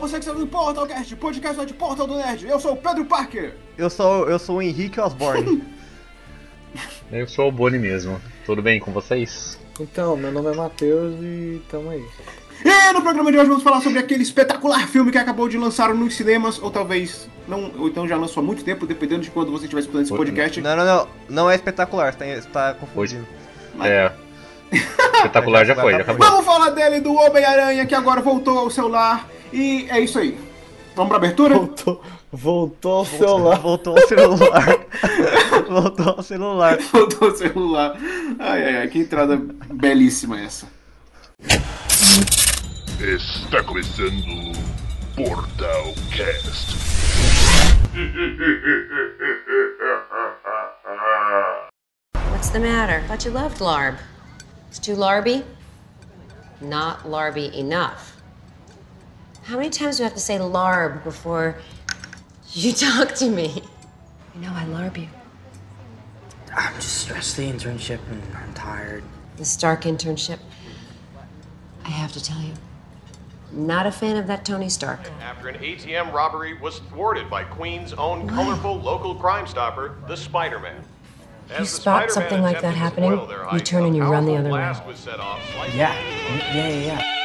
você que está no Portalcast, podcast de Portal do Nerd. Eu sou o Pedro Parker. Eu sou, eu sou o Henrique Osborne. eu sou o Boni mesmo. Tudo bem com vocês? Então, meu nome é Matheus e tamo aí. E no programa de hoje vamos falar sobre aquele espetacular filme que acabou de lançar nos cinemas, ou talvez não, ou então já lançou há muito tempo, dependendo de quando você estiver escutando esse podcast. Não, não, não, não é espetacular, você está confundindo. É. Espetacular já foi, já acabou. Vamos falar dele, do Homem-Aranha, que agora voltou ao celular. E é isso aí. Vamos pra abertura? Voltou, voltou ao celular. Voltou ao celular. voltou ao celular. Voltou ao celular. Ai, ai, ai, que entrada belíssima essa. Está começando Portal Cast. What's the matter? Thought you loved Larb. It's too larby? Not larby enough. How many times do I have to say larb before you talk to me? You know I larb you. I'm just stressed the internship and I'm tired. The Stark internship. I have to tell you, not a fan of that Tony Stark. After an ATM robbery was thwarted by Queen's own colorful local crime stopper, the Spider-Man. you spot something like that happening, you turn and you run the other way. Yeah, yeah, yeah, yeah.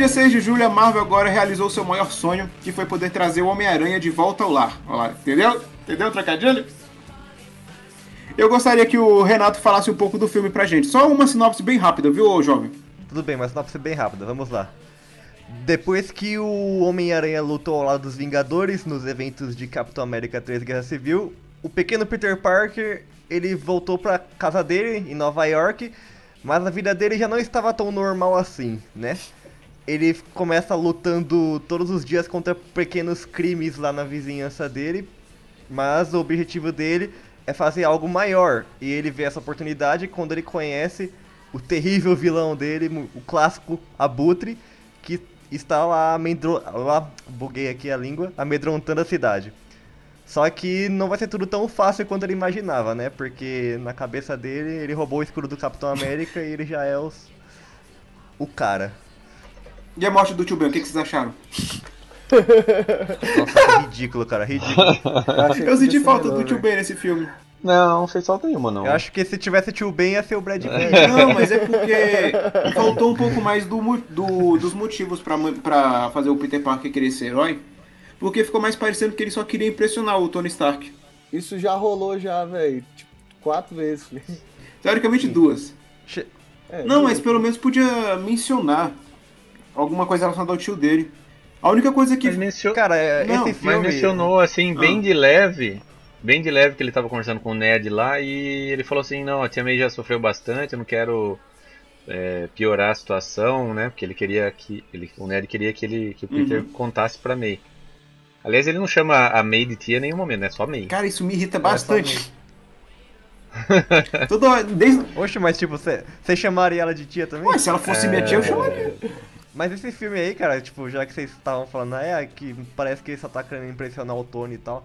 Dia 6 de julho, a Marvel agora realizou seu maior sonho, que foi poder trazer o Homem-Aranha de volta ao lar. Olha lá, entendeu? Entendeu trocadilho? Eu gostaria que o Renato falasse um pouco do filme pra gente. Só uma sinopse bem rápida, viu, jovem? Tudo bem, mas sinopse bem rápida, vamos lá. Depois que o Homem-Aranha lutou ao lado dos Vingadores nos eventos de Capitão América 3 Guerra Civil, o pequeno Peter Parker, ele voltou pra casa dele em Nova York, mas a vida dele já não estava tão normal assim, né? Ele começa lutando todos os dias contra pequenos crimes lá na vizinhança dele, mas o objetivo dele é fazer algo maior. E ele vê essa oportunidade quando ele conhece o terrível vilão dele, o clássico Abutre, que está lá, amedro... lá buguei aqui a língua, amedrontando a cidade. Só que não vai ser tudo tão fácil quanto ele imaginava, né? Porque na cabeça dele, ele roubou o escudo do Capitão América e ele já é os... o cara. E a morte do Tio Ben, o que, que vocês acharam? Nossa, que ridículo, cara, ridículo. Eu senti falta do Tio Ben nesse filme. Não, não fez falta nenhuma, não. Eu acho que se tivesse Tio Ben ia ser o Brad Pitt. Não, mas é porque faltou um pouco mais do, do, dos motivos pra, pra fazer o Peter Parker querer ser herói. Porque ficou mais parecendo que ele só queria impressionar o Tony Stark. Isso já rolou já, velho. Tipo, quatro vezes. Teoricamente duas. É, Não, mas pelo menos podia mencionar alguma coisa relacionada ao tio dele. A única coisa que. Mas, mencio... Cara, é, Não, esse filme... mas mencionou assim, bem Ah. de leve. Bem de leve que ele tava conversando com o Ned lá e ele falou assim, não, a Tia May já sofreu bastante, eu não quero é, piorar a situação, né? Porque ele queria que. Ele, o Ned queria que, ele, que o Peter Uhum. contasse pra May. Aliás, ele não chama a May de tia em nenhum momento, né? Só May. Cara, isso me irrita bastante. Toda desde... Oxe, mas tipo, você chamaria ela de tia também? Ué, se ela fosse minha tia, eu chamaria. Mas esse filme aí, cara, tipo, já que vocês estavam falando, é, que parece que ele só tá querendo impressionar o Tony e tal.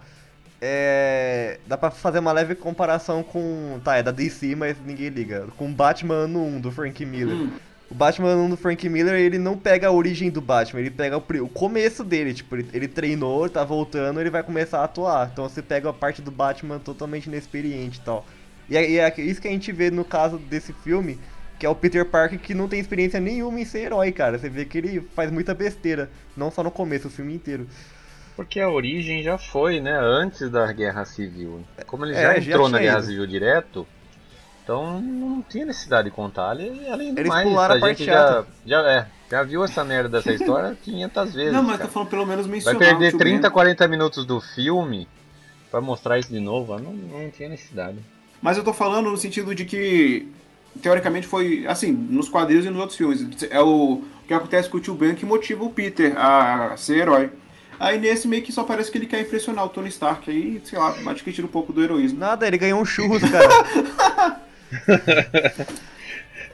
É. Dá pra fazer uma leve comparação com. Tá, é da DC, mas ninguém liga. Com Batman ano 1 do Frank Miller. Hum. O Batman ano 1 do Frank Miller, ele não pega a origem do Batman, ele pega o, o começo dele. Tipo, ele, ele treinou, tá voltando, ele vai começar a atuar. Então você pega a parte do Batman totalmente inexperiente e tal. E é, e é isso que a gente vê no caso desse filme, que é o Peter Parker que não tem experiência nenhuma em ser herói, cara. Você vê que ele faz muita besteira, não só no começo, o filme inteiro. Porque a origem já foi, né? Antes da Guerra Civil. Como ele É, já já entrou na tinha Guerra ido. Civil direto, então não tinha necessidade de contar. E, além do Eles mais, pularam a a parte gente já, já, é, já viu essa merda dessa história 500 vezes. Não, mas cara. tô falando pelo menos Vai mencionar. perder o tio 30, Ben. 40 minutos do filme pra mostrar isso de novo? Não, não tinha necessidade. Mas eu tô falando no sentido de que, teoricamente, foi assim, nos quadrinhos e nos outros filmes. É o, que acontece com o tio Ben que motiva o Peter a ser herói. Aí nesse meio que só parece que ele quer impressionar o Tony Stark. Aí, sei lá, acho que tira um pouco do heroísmo. Nada, ele ganhou um churros, cara.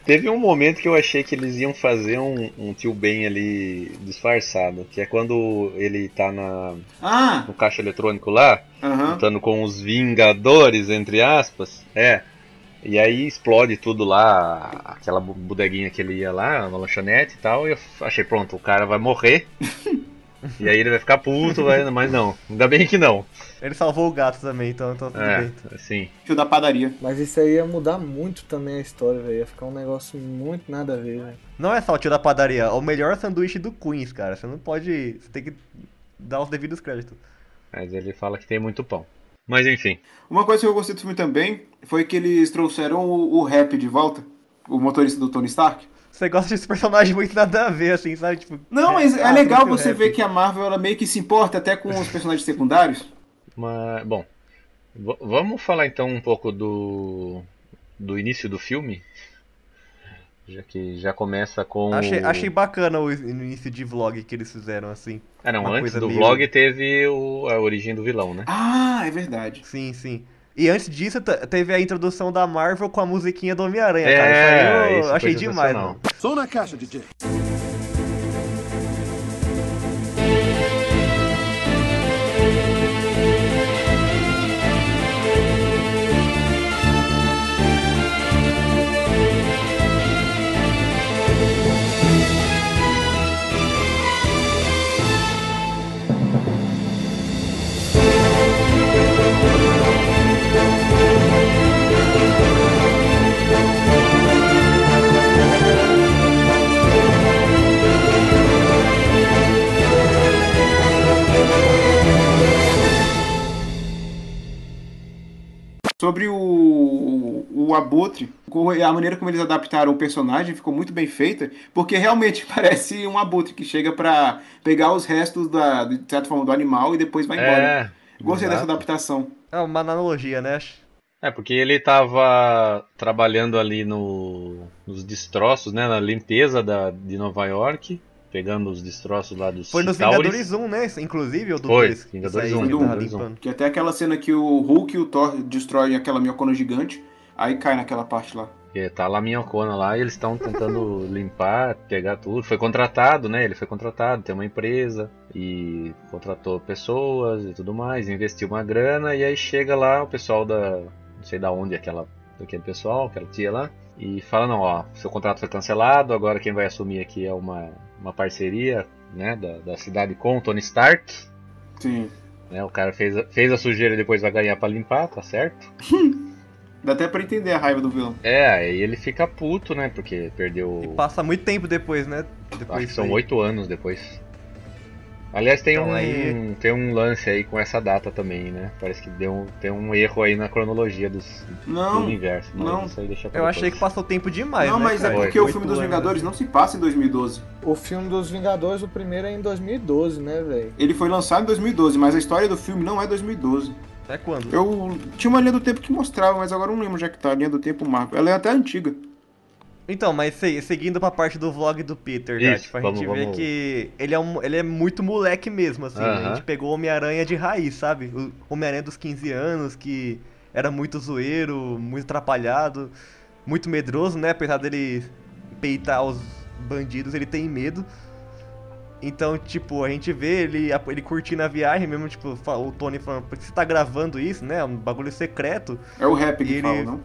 Teve um momento que eu achei que eles iam fazer um, um tio Ben ali disfarçado, que é quando ele tá na, Ah! no caixa eletrônico lá, Aham. lutando com os Vingadores, entre aspas. É. E aí explode tudo lá, aquela bodeguinha que ele ia lá, na lanchonete e tal, e eu achei, pronto, o cara vai morrer. e aí ele vai ficar puto, vai, mas não, ainda bem que não. Ele salvou o gato também, então, então tudo É, bem. assim. Tio da padaria. Mas isso aí ia mudar muito também a história, velho. Ia ficar um negócio muito nada a ver, velho. Não é só o tio da padaria, é o melhor sanduíche do Queens, cara. Você não pode. Você tem que dar os devidos créditos. Mas ele fala que tem muito pão. Mas enfim. Uma coisa que eu gostei do filme também foi que eles trouxeram o, o rap de volta. O motorista do Tony Stark. Você gosta desse personagem muito nada a ver, assim, sabe? Tipo, Não, mas é ah, legal você rap. ver que a Marvel ela meio que se importa até com os personagens secundários. Mas, bom, vamos falar então um pouco do, do início do filme. Já que já começa com. Achei, o- achei bacana o início de vlog que eles fizeram, assim. Ah, não, uma antes coisa do meio- vlog teve o- a origem do vilão, né? Ah, é verdade. Sim, sim. E antes disso, te- teve a introdução da Marvel com a musiquinha do Homem-Aranha, É, cara. Isso aí eu isso foi achei demais, mano. Som na caixa, DJ. Abutre, a maneira como eles adaptaram o personagem ficou muito bem feita, porque realmente parece um Abutre que chega pra pegar os restos da, de certa forma do animal e depois vai embora. É. Gostei dessa adaptação. É uma analogia, né? É, porque ele tava trabalhando ali no, nos destroços, né? Na limpeza da, de Nova York, pegando os destroços lá dos Foi nos. Vingadores 1, né? Inclusive, ou do Foi, 2? Vingadores Isso aí 1, que ele tava Vingadores 1. limpando. Que até aquela cena que o Hulk e o Thor destroem aquela minhocona gigante, aí cai naquela parte lá. E tá lá a minhocona lá e eles estão tentando limpar, pegar tudo. Foi contratado, né? Ele foi contratado, tem uma empresa e contratou pessoas e tudo mais, investiu uma grana e aí chega lá o pessoal da. não sei da onde aquela, aquele pessoal, aquela tia lá, e fala, não, ó, seu contrato foi cancelado, agora quem vai assumir aqui é uma, uma parceria né, da, da cidade com o Tony Stark. Sim. Né, o cara fez, fez a sujeira e depois vai ganhar pra limpar, tá certo? Dá até pra entender a raiva do vilão. É, aí ele fica puto, né? Porque perdeu. Passa muito tempo depois, né? Depois Acho que são oito anos depois. Aliás, tem, Então, um, aí- tem um lance aí com essa data também, né? Parece que deu um, tem um erro aí na cronologia dos, Não, do universo. Mas não. isso aí deixa pra Eu achei que passou tempo demais, não, né, mas cara? é porque Foi. o filme dos anos. Vingadores não se passa em 2012. O filme dos Vingadores, o primeiro é em 2012, né, velho? Ele foi lançado em 2012, mas a história do filme não é 2012. Até quando? Eu tinha uma linha do tempo que mostrava, mas agora eu não lembro já que tá a linha do tempo Marvel. Ela é até antiga. Então, mas se- seguindo pra parte do vlog do Peter, já, Isso, tipo, a vamos- gente vê vamos- que ele é, um, ele é muito moleque mesmo, assim. né? A gente pegou o Homem-Aranha de raiz, sabe? O Homem-Aranha dos 15 anos, que era muito zoeiro, muito atrapalhado, muito medroso, né? Apesar dele peitar os bandidos, ele tem medo. Então, tipo, a gente vê ele, ele curtindo a viagem mesmo, tipo, o Tony falando, por que você tá gravando isso, né? É um bagulho secreto. É o rap que Ele- fala, não?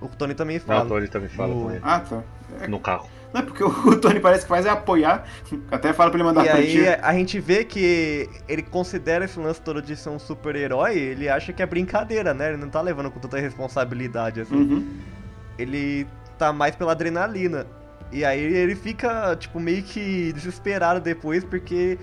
O Tony também Não, fala. o Tony também fala No- com ele. Ah, tá. No carro. Não é porque o Tony parece que faz é apoiar. Até fala pra ele mandar E pra aí a gente vê que ele considera esse lance todo de ser um super-herói, ele acha que é brincadeira, né? Ele não tá levando com tanta responsabilidade, assim. Uhum. Ele tá mais pela adrenalina. E aí ele fica, tipo, meio que desesperado depois, porque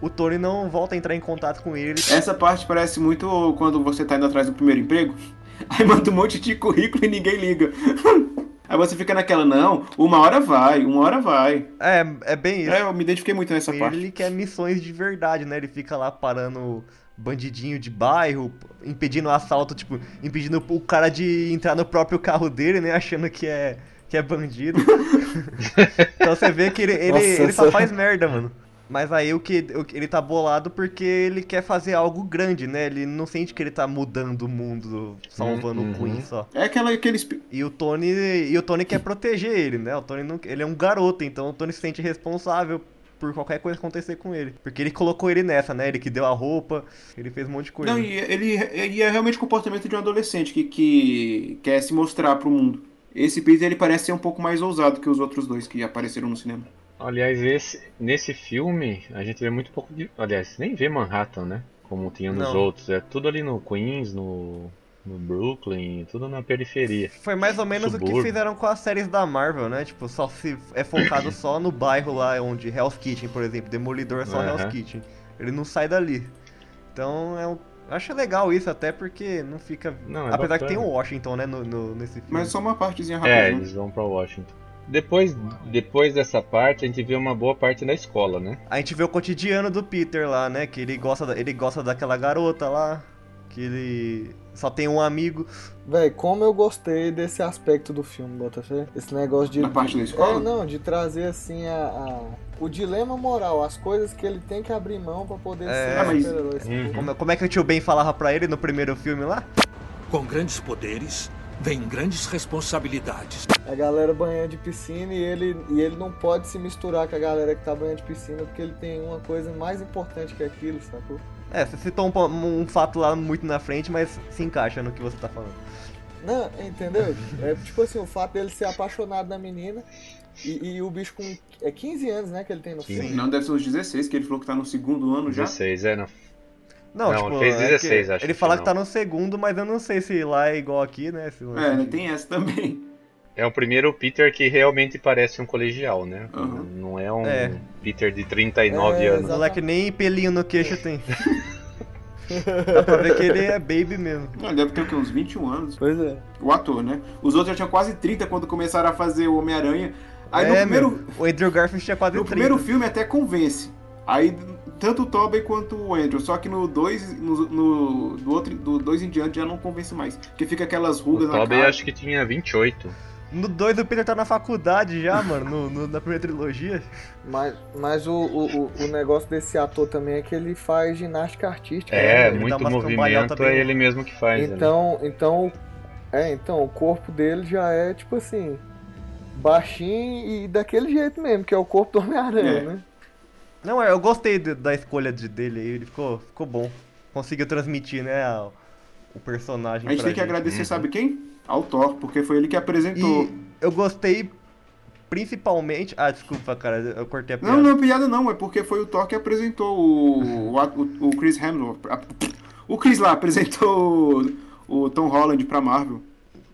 o Tony não volta a entrar em contato com ele. Essa parte parece muito quando você tá indo atrás do primeiro emprego. Aí manda um monte de currículo e ninguém liga. Aí você fica naquela, não, uma hora vai, uma hora vai. É, é bem isso. É, eu me identifiquei muito nessa ele, parte. ele quer missões de verdade, né? Ele fica lá parando bandidinho de bairro, impedindo o assalto, tipo, impedindo o cara de entrar no próprio carro dele, né? Achando que é, que é bandido. então você vê que ele, ele, Nossa, ele só faz merda, mano. Mas aí o que ele tá bolado porque ele quer fazer algo grande, né? Ele não sente que ele tá mudando o mundo, salvando Uhum. o Queen só. É aquela, aquele. E o Tony, e o Tony quer proteger ele, né? O Tony não, ele é um garoto, então o Tony se sente responsável por qualquer coisa acontecer com ele. Porque ele colocou ele nessa, né? Ele que deu a roupa, ele fez um monte de coisa. Não, e ele, ele é realmente o comportamento de um adolescente que, que quer se mostrar pro mundo. Esse Peter ele parece ser um pouco mais ousado que os outros dois que apareceram no cinema. Aliás, esse, nesse filme a gente vê muito pouco de. Aliás, nem vê Manhattan, né? Como tinha nos Não. outros. É tudo ali no Queens, no, no Brooklyn, tudo na periferia. Foi mais ou menos o que fizeram com as séries da Marvel, né? Tipo, só se é focado só no bairro lá onde Hell's Kitchen, por exemplo, Demolidor é só Aham. Hell's Kitchen. Ele não sai dali. Então, é um... eu acho legal isso até porque não fica Não, é apesar que tem bacana. o Washington, né, no, no- nesse filme. Mas só uma partezinha É, rapidinha. eles vão pra Washington. Depois, depois dessa parte, a gente vê uma boa parte da escola, né? A gente vê o cotidiano do Peter lá, né? Que ele gosta, da- ele gosta daquela garota lá. Que ele só tem um amigo. Véi, como eu gostei desse aspecto do filme, Botafé. Esse negócio de. Na parte da escola? É, não, de trazer assim a, a- o dilema moral, as coisas que ele tem que abrir mão pra poder É, ser mas- super-herói. Uhum. Como, como é que o tio Ben falava pra ele no primeiro filme lá? Com grandes poderes, vem grandes responsabilidades. A galera banhando de piscina e ele, e ele não pode se misturar com a galera que tá banhando de piscina porque ele tem uma coisa mais importante que aquilo, sacou? É, você citou um, um fato lá muito na frente, mas se encaixa no que você tá falando. Não, entendeu? É tipo assim, o fato dele ser apaixonado na menina e, e o bicho com. É 15 anos, né, que ele tem no filme. Não deve ser uns 16, que ele falou que tá no segundo ano já. 16, é, não. Não, Não, tipo, fez é que 16, acho Ele que fala não. que tá no segundo, mas eu não sei se lá é igual aqui, né? Se É, tem essa também. É o primeiro Peter que realmente parece um colegial, né? Uhum. Não é um É. Peter de 39 É, anos. O moleque nem pelinho no queixo tem. Dá pra ver que ele é baby mesmo. Ele deve ter o quê? Uns 21 anos. Pois é. O ator, né? Os outros já tinham quase 30 quando começaram a fazer o Homem-Aranha. Aí no é, primeiro, meu, o Andrew Garfield tinha quase no 30. primeiro filme até convence. Aí tanto o Tobey quanto o Andrew. Só que no 2, no, no- do outro, do dois em diante já não convence mais. Porque fica aquelas O rugas na Tobey cara. acho que tinha 28. No 2 o Peter tá na faculdade já, mano, no- no- na primeira trilogia. Mas, mas o, o, o- o negócio desse ator também é que ele faz ginástica artística. É, né? ele dá muito movimento é ele mesmo que faz. né? Então, então, é, então o corpo dele já é tipo assim, baixinho e daquele jeito mesmo, que é o corpo do Homem-Aranha, É. né? Não, eu gostei de- da escolha de- dele aí, ele ficou, ficou bom. Conseguiu transmitir, né, a- o personagem A gente pra tem que agradecer, Uhum. sabe quem? Ao Thor, porque foi ele que apresentou. E eu gostei principalmente... Ah, desculpa, cara, eu cortei a piada. Não, não é piada não, é porque foi o Thor que apresentou o, o, o Chris Hemsworth. O Chris lá apresentou o, Tom Holland pra Marvel.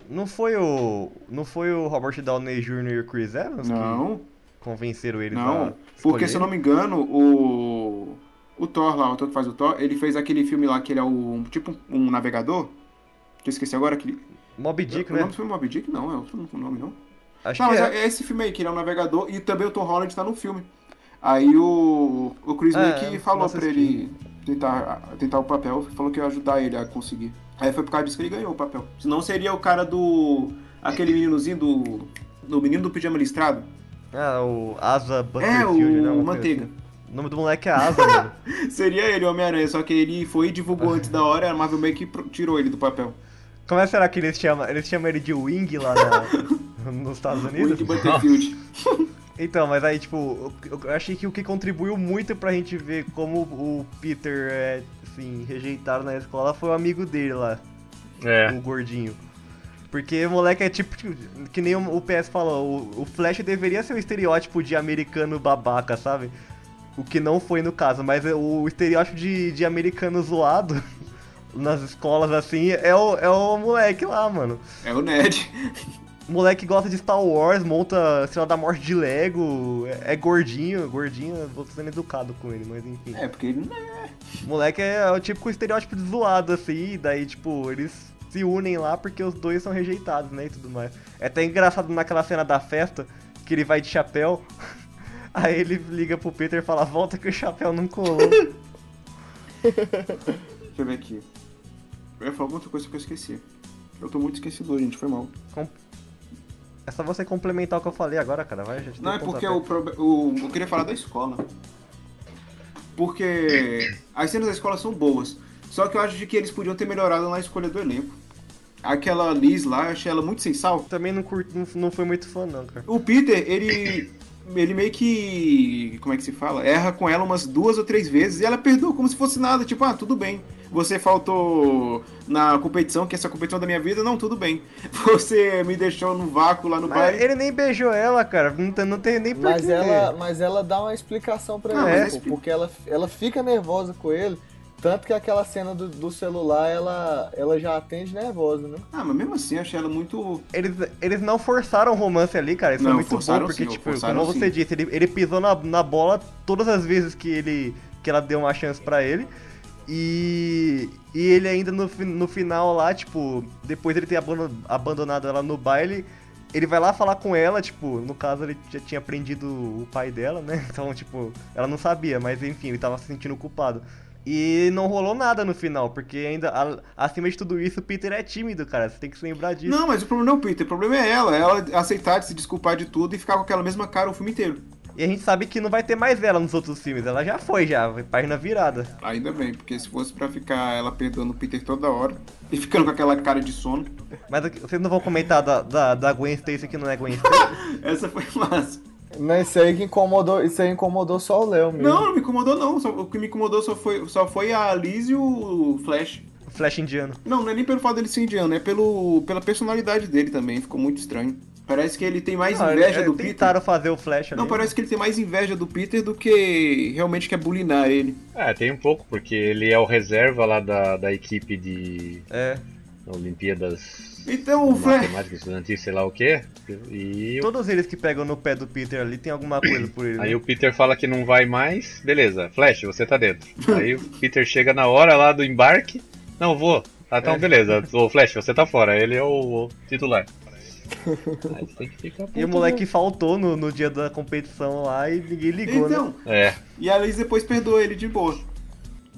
Não foi o... Não foi o Robert Downey Jr. e o Chris Evans Não, que convenceram eles não. Porque se eu não me engano, o. O Thor lá, o ator que faz o Thor, ele fez aquele filme lá que ele é o. Tipo um navegador. Que eu esqueci agora. Aquele... Mob Dick, o né? nome do filme é Moby Dick? Não, é outro nome não. Acho Não, que mas é. é. é esse filme aí, que ele é um navegador, e também o Tom Holland tá no filme. Aí o, o Chris que falou pra ele tentar, tentar o papel, falou que ia ajudar ele a conseguir. Aí foi por causa disso que ele ganhou o papel. Senão seria o cara do. aquele meninozinho do. do menino do pijama listrado. Ah, o Asa É, Butterfield, né? o coisa Manteiga. assim. O nome do moleque é Asa, mano. Seria ele, o Homem-Aranha, só que ele foi e divulgou antes da hora, a Marvel meio que tirou ele do papel. Como é que será que eles chamam? Eles chamam ele de Wing lá na- nos Estados Unidos? Indy Butterfield. Então, mas aí, tipo, eu achei que o que contribuiu muito pra gente ver como o Peter é, assim, rejeitado na escola foi o amigo dele lá, É. o gordinho. Porque o moleque é tipo, tipo, que nem o PS falou, o, o Flash deveria ser o estereótipo de americano babaca, sabe? O que não foi no caso, mas o estereótipo de, de americano zoado nas escolas assim é o, é o moleque lá, mano. É o Ned. Moleque gosta de Star Wars, monta Estrela da Morte de Lego, é, é gordinho, gordinho, vou sendo educado com ele, mas enfim. É, porque ele não é. Moleque é o típico estereótipo de zoado, assim, daí, tipo, eles se unem lá porque os dois são rejeitados, né, e tudo mais. É até engraçado naquela cena da festa, que ele vai de chapéu, aí ele liga pro Peter e fala, volta que o chapéu não colou. Deixa eu ver aqui. Eu ia falar outra coisa que eu esqueci. Eu tô muito esquecido, gente, foi mal. É só você complementar o que eu falei agora, cara, vai, já te dei Não, é porque o, prob- o, eu queria falar da escola. Porque as cenas da escola são boas. Só que eu acho que eles podiam ter melhorado na escolha do elenco. Aquela Liz lá, eu achei ela muito sem sal. Também não, curti, não, não foi muito fã, não, cara. O Peter, ele. Ele meio que. Como é que se fala? Erra com ela umas duas ou três vezes e ela perdoa como se fosse nada. Tipo, ah, tudo bem. Você faltou na competição, que essa competição da minha vida, não, tudo bem. Você me deixou no vácuo lá no Mas baile. ele nem beijou ela, cara. Não tem, não tem nem porquê. Mas ela, mas ela dá uma explicação pra Ah, ele, pô, expli- porque ela, ela fica nervosa com ele, tanto que aquela cena do, do celular, ela, ela já atende nervosa, né? Ah, mas mesmo assim, eu achei ela muito. Eles, eles não forçaram o romance ali, cara. Isso Não, é muito bom, porque, sim, tipo, forçaram como você sim. disse, ele, ele pisou na, na bola todas as vezes que ele que ela deu uma chance pra ele. E, e ele ainda no, no final lá, tipo, depois de ele ter abandon- abandonado ela no baile, ele vai lá falar com ela, tipo, no caso ele já tinha prendido o pai dela, né? Então, tipo, ela não sabia, mas enfim, ele tava se sentindo culpado. E não rolou nada no final, porque ainda, a- acima de tudo isso, o Peter é tímido, cara. Você tem que se lembrar disso. Não, mas o problema não é o Peter, o problema é ela. Ela aceitar de se desculpar de tudo e ficar com aquela mesma cara o filme inteiro. E a gente sabe que não vai ter mais ela nos outros filmes. Ela já foi, já. Foi página virada. Ainda bem, porque se fosse pra ficar ela perdoando o Peter toda hora e ficando com aquela cara de sono, Mas vocês não vão comentar da, da, da Gwen Stacy que não é Gwen Stacy? essa foi massa. Não, isso aí que incomodou, isso aí incomodou só o Léo mesmo. Não, não me incomodou não. Só- o que me incomodou só foi, só foi a Liz e o Flash. Flash indiano. Não, não é nem pelo fato dele ser indiano, é pelo, pela personalidade dele também. Ficou muito estranho. Parece que ele tem mais Não, inveja é, do tentaram Peter. fazer o Flash ali. Não, parece que ele tem mais inveja do Peter do que realmente quer bulinar ele. É, tem um pouco, porque ele é o reserva lá da, da equipe de É. Olimpíadas Então o Flash. Matemática Estudantil, sei lá o que. E o- Todos eles que pegam no pé do Peter ali tem alguma coisa por ele. aí né? o Peter fala que não vai mais, beleza, Flash, você tá dentro. Aí o Peter chega na hora lá do embarque, não vou. Ah, então É. beleza, o Flash, você tá fora, ele é o, o titular. Aí tem que ficar E o moleque faltou no, no dia da competição lá e ninguém ligou, Então, né? É, e a Liz depois perdoou ele de boa.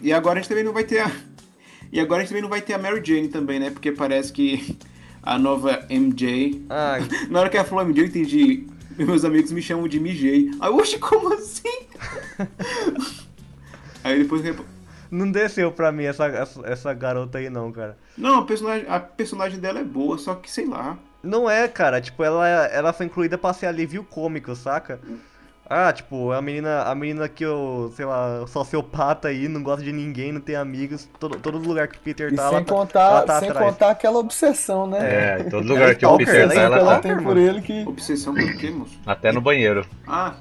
E agora a gente também não vai ter a. E agora a gente também não vai ter a Mary Jane também, né? Porque parece que a nova MJ. Ai, Na hora que ela falou MJ, eu entendi. Meus amigos me chamam de MJ. Aí, oxe, como assim? Aí depois. não desceu pra mim essa, essa, essa garota aí não, cara. Não, a personagem, a personagem dela é boa, só que sei lá. Não é, cara, tipo, ela, ela foi incluída pra ser alívio cômico, saca? Ah, tipo, a menina, a menina que eu, sei lá, sociopata aí, não gosta de ninguém, não tem amigos, todo, todo lugar que o Peter E tá, sem ela, tá- contar, ela tá sem atrás. contar aquela obsessão, né? é, todo lugar que o stalker, Peter ela tá, é ela que ela tá. tem mano. por ele que. Obsessão por quê, moço? Até no banheiro. Ah,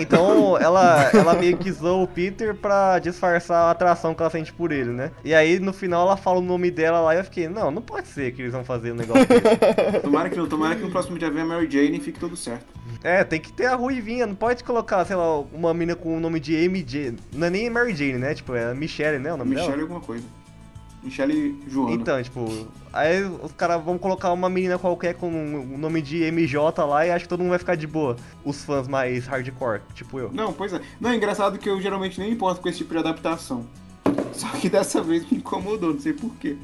Então ela, ela meio que zoou o Peter pra disfarçar a atração que ela sente por ele, né? E aí no final ela fala o nome dela lá e eu fiquei, não, não pode ser que eles vão fazer um negócio desse. tomara que não. Tomara que no próximo dia venha a Mary Jane e fique tudo certo. É, tem que ter a ruivinha, não pode colocar, sei lá, uma mina com o nome de MJ. Não é nem Mary Jane, né? Tipo, é Michelle, né? O nome Michelle dela? alguma coisa. Michelle Joana. Então, tipo, aí os caras vão colocar uma menina qualquer com o nome de MJ lá e acho que todo mundo vai ficar de boa. Os fãs mais hardcore, tipo eu. Não, pois é. Não, é engraçado que eu geralmente nem importo com esse tipo de adaptação. Só que dessa vez me incomodou, não sei porquê.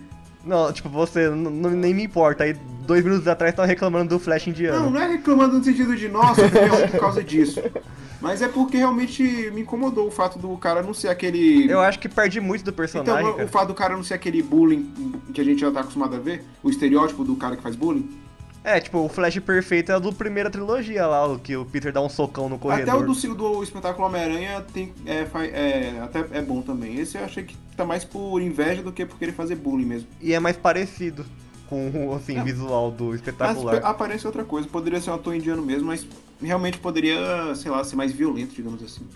Não, tipo, você nem me importa. Aí dois minutos atrás tava reclamando do Flash indiano. Não, não é reclamando no sentido de, nossa, ruim por causa disso. Mas é porque realmente me incomodou o fato do cara não ser aquele. Eu acho que perde muito do personagem, Então, cara. o fato do cara não ser aquele bullying que a gente já tá acostumado a ver, o estereótipo do cara que faz bullying. É, tipo, o Flash perfeito é o do primeira trilogia lá, o que o Peter dá um socão no corredor. Até o do, do espetáculo Homem-Aranha tem, é, é, até é bom também. Esse eu achei que tá mais por inveja do que por querer fazer bullying mesmo. E é mais parecido com o assim, É. visual do Mas espetacular. aparece outra coisa. Poderia ser um ator indiano mesmo, mas realmente poderia, sei lá, ser mais violento, digamos assim.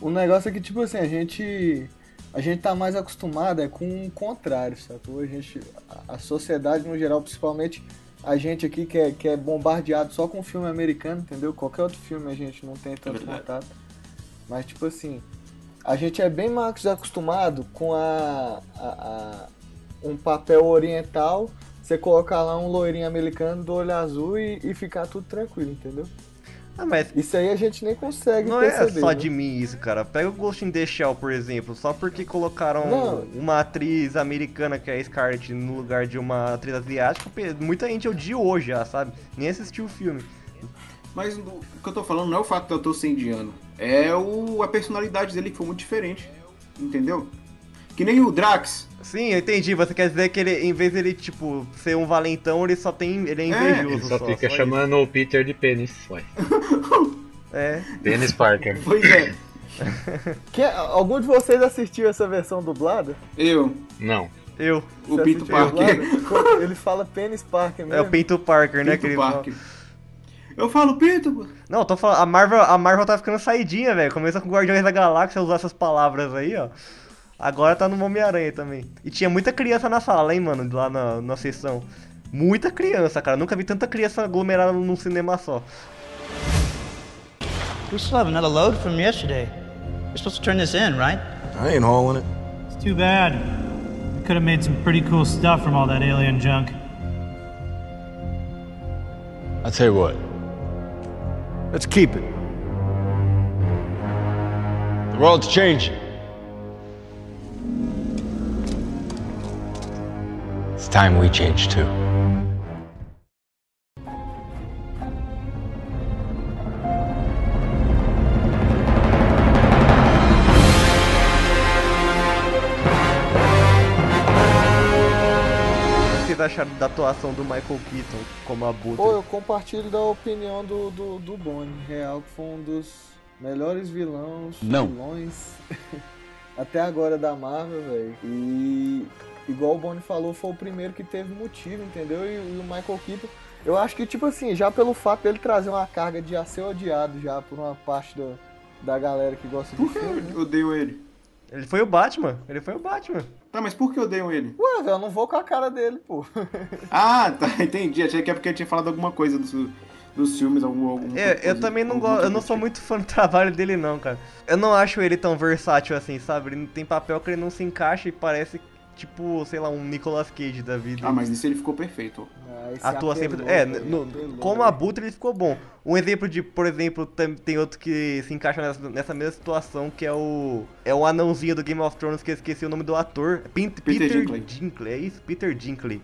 O negócio é que, tipo assim, a gente. A gente tá mais acostumado é com o contrário, sacou? A gente. A a sociedade no geral, principalmente a gente aqui que é, que é bombardeado só com filme americano, entendeu? Qualquer outro filme a gente não tem tanto verdade. contato. Mas tipo assim, a gente é bem mais acostumado com a, a- a- um papel oriental, você colocar lá um loirinho americano do olho azul e, e ficar tudo tranquilo, entendeu? Ah, mas Isso aí a gente nem consegue não é perceber. só né? de mim isso, cara. Pega o Ghost in the Shell, por exemplo. Só porque colocaram Não. uma atriz americana, que é a Scarlett, no lugar de uma atriz asiática, muita gente odiou já, sabe? Nem assistiu o filme. Mas o que eu tô falando não é o fato do ator ser indiano. É o, a personalidade dele que foi muito diferente. Entendeu? Que nem o Drax. Sim, eu entendi. Você quer dizer que ele, em vez de ele, tipo, ser um valentão, ele só tem. Ele é É, invejoso. Ele só fica isso. chamando o Peter de pênis, ué. É. Pênis Parker. Pois é. Quem- algum de vocês assistiu essa versão dublada? Eu, Não. Eu. o Você Pinto assistiu Parker. dublada? Ele fala Penis Parker mesmo. É o Pinto Parker, né? Pinto ele Parker. Eu falo Pinto. Não, eu tô falando, a Marvel, a Marvel tá ficando saidinha, velho. Começa com Guardiões da Galáxia usar essas palavras aí, ó. Agora tá no Homem-Aranha também. E tinha muita criança na sala, hein, mano, lá na, na sessão. Muita criança, cara. Nunca vi tanta criança aglomerada num cinema só. We still have another load from yesterday. We're supposed to turn this in, right? I ain't hauling it. It's too bad. We could have made some pretty cool stuff from all that alien junk. I tell you what. Let's keep it. The world's changing. Time we change too. O que vocês acharam da atuação do Michael Keaton como Abutre? Pô, eu compartilho da opinião do, do, do Bonnie. Real que foi um dos melhores vilões, Não. vilões até agora da Marvel, velho. E igual o Bonnie falou, foi o primeiro que teve motivo, entendeu? E, e o Michael Keaton, eu acho que, tipo assim, já pelo fato dele trazer uma carga de a ser odiado já por uma parte da, da galera que gosta de Por que filme, né? eu odeio ele? Ele foi o Batman. Ele foi o Batman. Tá, mas por que eu odeio ele? Ué, velho, eu não vou com a cara dele, pô. Ah, tá, entendi. Achei que é porque eu tinha falado alguma coisa dos, dos filmes, algum, alguma É, coisa- eu também não algum gosto. Eu outro não sou muito fã do trabalho dele, não, cara. Eu não acho ele tão versátil assim, sabe? Ele não tem papel que ele não se encaixa e parece, tipo, sei lá, um Nicolas Cage da vida. Ah, mas nisso ele ficou perfeito. Ah, Atua apelou, sempre. É, no- apelou, como abutre ele ficou bom. Um exemplo de, por exemplo, tem, tem outro que se encaixa nessa, nessa mesma situação, que é o. É o anãozinho do Game of Thrones, que eu esqueci o nome do ator. Pin- Peter Peter, Dinklage. Dinklage. É isso? Peter Dinklage.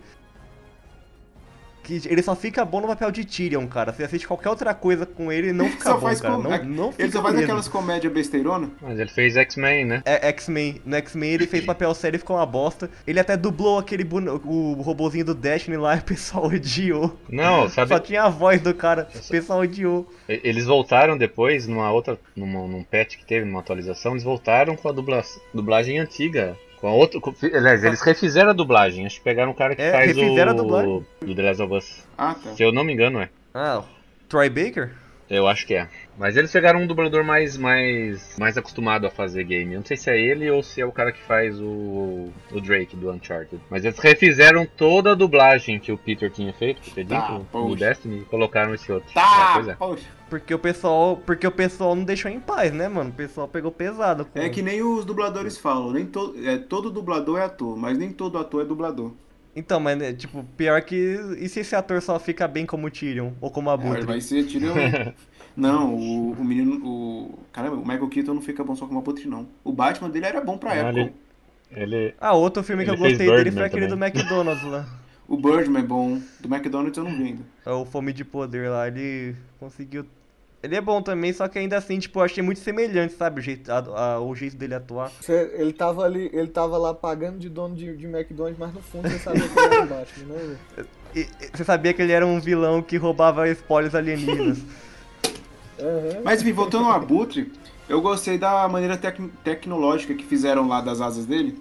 Que ele só fica bom no papel de Tyrion, cara. Você assiste qualquer outra coisa com ele e não fica bom, cara. com- Não, não fica Ele só faz mesmo. aquelas comédias besteirona? Mas ele fez X-Men, né? É X-Men. No X-Men ele fez papel sério e ficou uma bosta. Ele até dublou aquele o robozinho do Destiny lá e o pessoal odiou. Não, sabe? Só tinha a voz do cara, o pessoal odiou. Eles voltaram depois, numa outra. Numa, num patch que teve, numa atualização, eles voltaram com a dubla, dublagem antiga. Com a outra. Com, aliás, eles refizeram a dublagem. Acho que pegaram o cara que É, faz o. refizeram a dublagem. Do The Last of Us. Ah, tá. Se eu não me engano, é. Ah, Troy Baker? Eu acho que é. Mas eles pegaram um dublador mais, mais, mais acostumado a fazer game. Eu não sei se é ele ou se é o cara que faz o, o Drake do Uncharted. Mas eles refizeram toda a dublagem que o Peter tinha feito, Peter Tá, no Destiny, e colocaram esse outro. Tá, pois é. poxa. Porque o pessoal, porque o pessoal não deixou em paz, né, mano? O pessoal pegou pesado. com- É que nem os dubladores falam, nem to, é, todo dublador é ator, mas nem todo ator é dublador. Então, mas né, tipo, pior que e se esse ator só fica bem como Tyrion ou como É, Abutre? vai ser tiro. não, o, o menino. O, caramba, o Michael Keaton não fica bom só como abutre, não. O Batman dele era bom pra Ah, época. ele- Ele. Ah, outro filme que eu gostei dele foi aquele do também. McDonald's lá. O Birdman é bom. Do McDonald's eu não vi ainda. É o Fome de Poder lá, ele conseguiu. Ele é bom também, só que ainda assim, tipo, eu achei muito semelhante, sabe? O jeito, a- a- o jeito dele atuar. Você- ele tava ali, ele tava lá pagando de dono de, de McDonald's, mas no fundo você sabia que ele era o Batman, né, você sabia que ele era um vilão que roubava spoilers alienígenas. Aham. Mas enfim, voltando ao Abutre, eu gostei da maneira tec- tecnológica que fizeram lá das asas dele.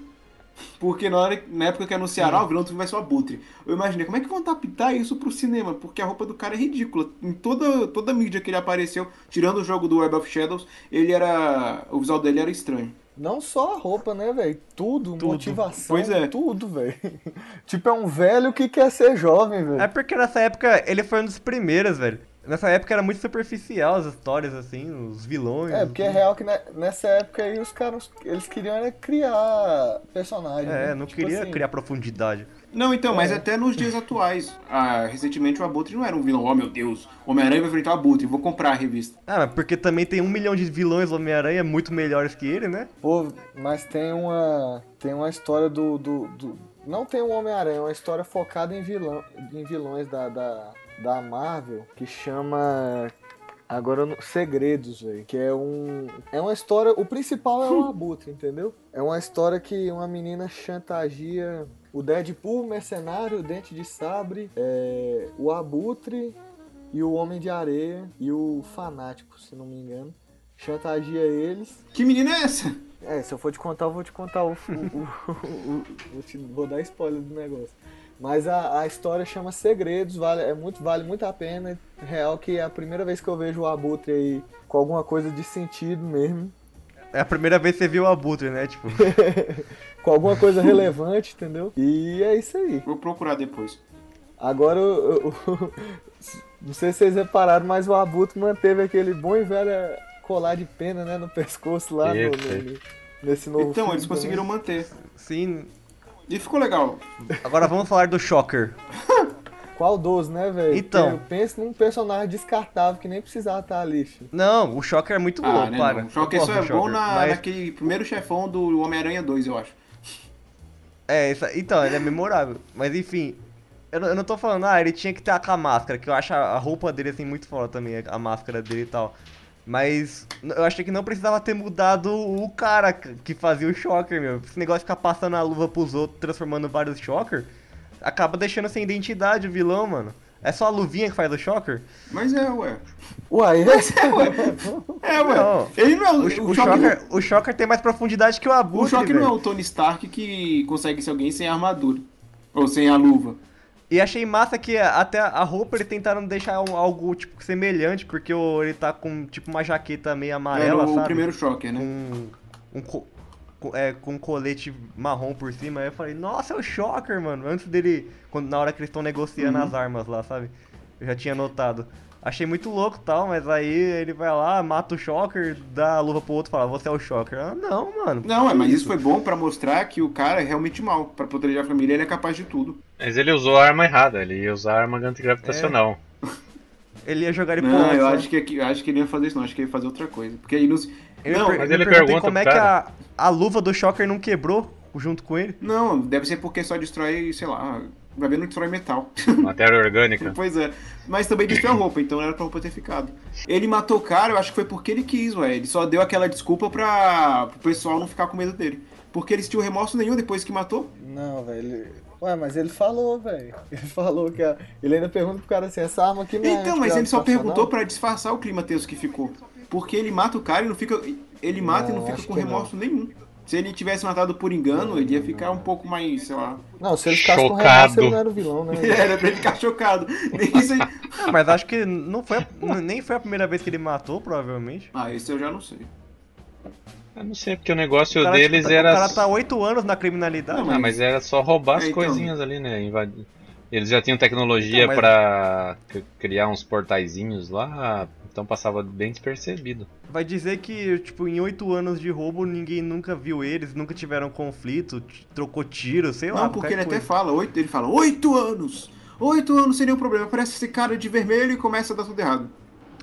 Porque na, hora, na época que anunciaram, ah, o vilão do filme vai ser o Abutre. Eu imaginei, como é que vão adaptar isso pro cinema? Porque a roupa do cara é ridícula. Em toda, toda a mídia que ele apareceu, tirando o jogo do Web of Shadows, ele era. O visual dele era estranho. Não só a roupa, né, velho? Tudo, Tudo. motivação, Pois é. tudo, velho. tipo, é um velho que quer ser jovem, velho. É porque nessa época ele foi um dos primeiros, velho. Nessa época era muito superficial as histórias, assim, os vilões. É, porque é real que ne- nessa época aí os caras, eles queriam era criar personagem. É, né? não Tipo queria assim, criar profundidade. Não, então, mas É. até nos dias atuais. Ah, recentemente o Abutre não era um vilão. Oh meu Deus, Homem-Aranha vai enfrentar o Abutre, vou comprar a revista. Ah, mas porque também tem um milhão de vilões Homem-Aranha muito melhores que ele, né? Pô, mas tem uma. Tem uma história do. do, do- não tem um Homem-Aranha, é uma história focada em, vilão, em vilões da, da, da Marvel que chama Agora, no- Segredos, velho, que é um. É uma história. O principal é o Abutre, entendeu? É uma história que uma menina chantageia o Deadpool, o Mercenário, o Dente de Sabre, é, o Abutre e o Homem de Areia e o Fanático, se não me engano. Chantageia eles. Que menina é essa? É, se eu for te contar, eu vou te contar o. o- o- o- vou, te- vou dar spoiler do negócio. Mas a, a história chama Segredos, vale, é muito, vale muito a pena. Real que é a primeira vez que eu vejo o Abutre aí com alguma coisa de sentido mesmo. É a primeira vez que você viu o Abutre, né? Tipo, com alguma coisa relevante, entendeu? E é isso aí. Vou procurar depois. Agora, eu- eu- não sei se vocês repararam, mas o Abutre manteve aquele bom e velho colar de pena, né, no pescoço lá no- no- nesse novo Então, filme eles conseguiram também. manter. sim. E ficou legal. Agora vamos falar do Shocker. Qual dos, né, velho? Então. Eu penso num personagem descartável que nem precisava estar ali, filho. Não, o Shocker é muito Ah, louco, né? para. Não. Só Eu isso gosto é do bom Shocker, na, mas- naquele primeiro chefão do Homem-Aranha 2, eu acho. É, isso- então, ele é memorável. Mas enfim, eu não, eu não tô falando, ah, ele tinha que ter aquela máscara, que eu acho a, a roupa dele assim muito foda também, a máscara dele e tal. Mas eu achei que não precisava ter mudado o cara que fazia o Shocker, meu. Esse negócio de ficar passando a luva pros outros, transformando vários Shocker, acaba deixando sem identidade o vilão, mano. É só a luvinha que faz o Shocker? Mas é, ué. Uai, Mas é, ué. É, ué. Não. Ele não é o, O, o, o Shocker. Shocker, o Shocker tem mais profundidade que o Abutre, O Shocker não é o Tony Stark que consegue ser alguém sem armadura. Ou sem a luva. E achei massa que até a roupa eles tentaram deixar um- algo tipo semelhante, porque o- ele tá com tipo uma jaqueta meio amarela, no sabe? primeiro Shocker, né? Com um co- é, com um colete marrom por cima. Aí eu falei, nossa, é o Shocker, mano. Antes dele, quando, na hora que eles estão negociando Uhum. as armas lá, sabe? Eu já tinha notado. Achei muito louco e tal, mas aí ele vai lá, mata o Shocker, dá a luva pro outro e fala, você é o Shocker. Ah, não, mano. Não, é, mas isso foi bom pra mostrar que o cara é realmente mal. Pra proteger a família, ele é capaz de tudo. Mas ele usou a arma errada, ele ia usar a arma antigravitacional. Ele ia jogar ele pro Não, eu acho que, aqui- eu acho que ele ia fazer isso, não. Acho que ele ia fazer outra coisa. Porque aí nos. Eu não, mas eu ele perguntei pergunta como é que a, a luva do Shocker não quebrou junto com ele. não, deve ser porque só destrói, sei lá. Vai ver, não destrói metal. Matéria orgânica. Pois é. Mas também destrói a roupa, então era pra roupa ter ficado. Ele matou o cara, eu acho que foi porque ele quis, ué. Ele só deu aquela desculpa pra pro pessoal não ficar com medo dele. Porque ele sentiu remorso nenhum depois que matou. Não, velho. Ué, mas ele falou, velho. Ele falou que. a- Ele ainda pergunta pro cara assim: essa arma aqui não é. Então, mas ele só perguntou pra disfarçar o clima tenso que ficou. Porque ele mata o cara e não fica. Ele mata e Não, não fica com remorso nenhum. Se ele tivesse matado por engano, ele ia ficar um pouco mais, sei lá. Não, se ele ficasse com Chocado. remorso, ele não era o vilão, né? Era pra ele ficar chocado. Nem isso aí- mas acho que não foi, a- nem foi a primeira vez que ele matou, provavelmente. Ah, esse eu já não sei. Eu não sei, porque o negócio O cara, deles tipo, era. O cara tá oito anos na criminalidade. Não, Ah, mas era só roubar as É, então. coisinhas ali, né? Invadir. Eles já tinham tecnologia Então, mas- pra c- criar uns portaizinhos lá, então passava bem despercebido. Vai dizer que, tipo, em oito anos de roubo, ninguém nunca viu eles, nunca tiveram conflito, trocou tiro, sei lá. Não, porque ele até coisa. fala, oito, ele fala, oito anos! Oito anos sem nenhum problema. Aparece esse cara de vermelho e começa a dar tudo errado.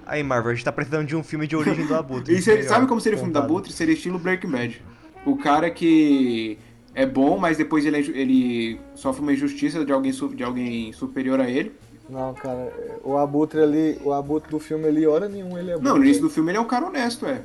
Aí, Marvel, a gente tá precisando de um filme de origem do Abutre. E seria- sabe como seria o filme da Abutre? Seria estilo Breaking Bad. O cara que é bom, mas depois ele, é ele sofre uma injustiça de alguém, de alguém superior a ele. Não, cara, o Abutre ali, o Abutre do filme ali, hora nenhuma ele é bom. Não, no início do filme ele é um cara honesto, é.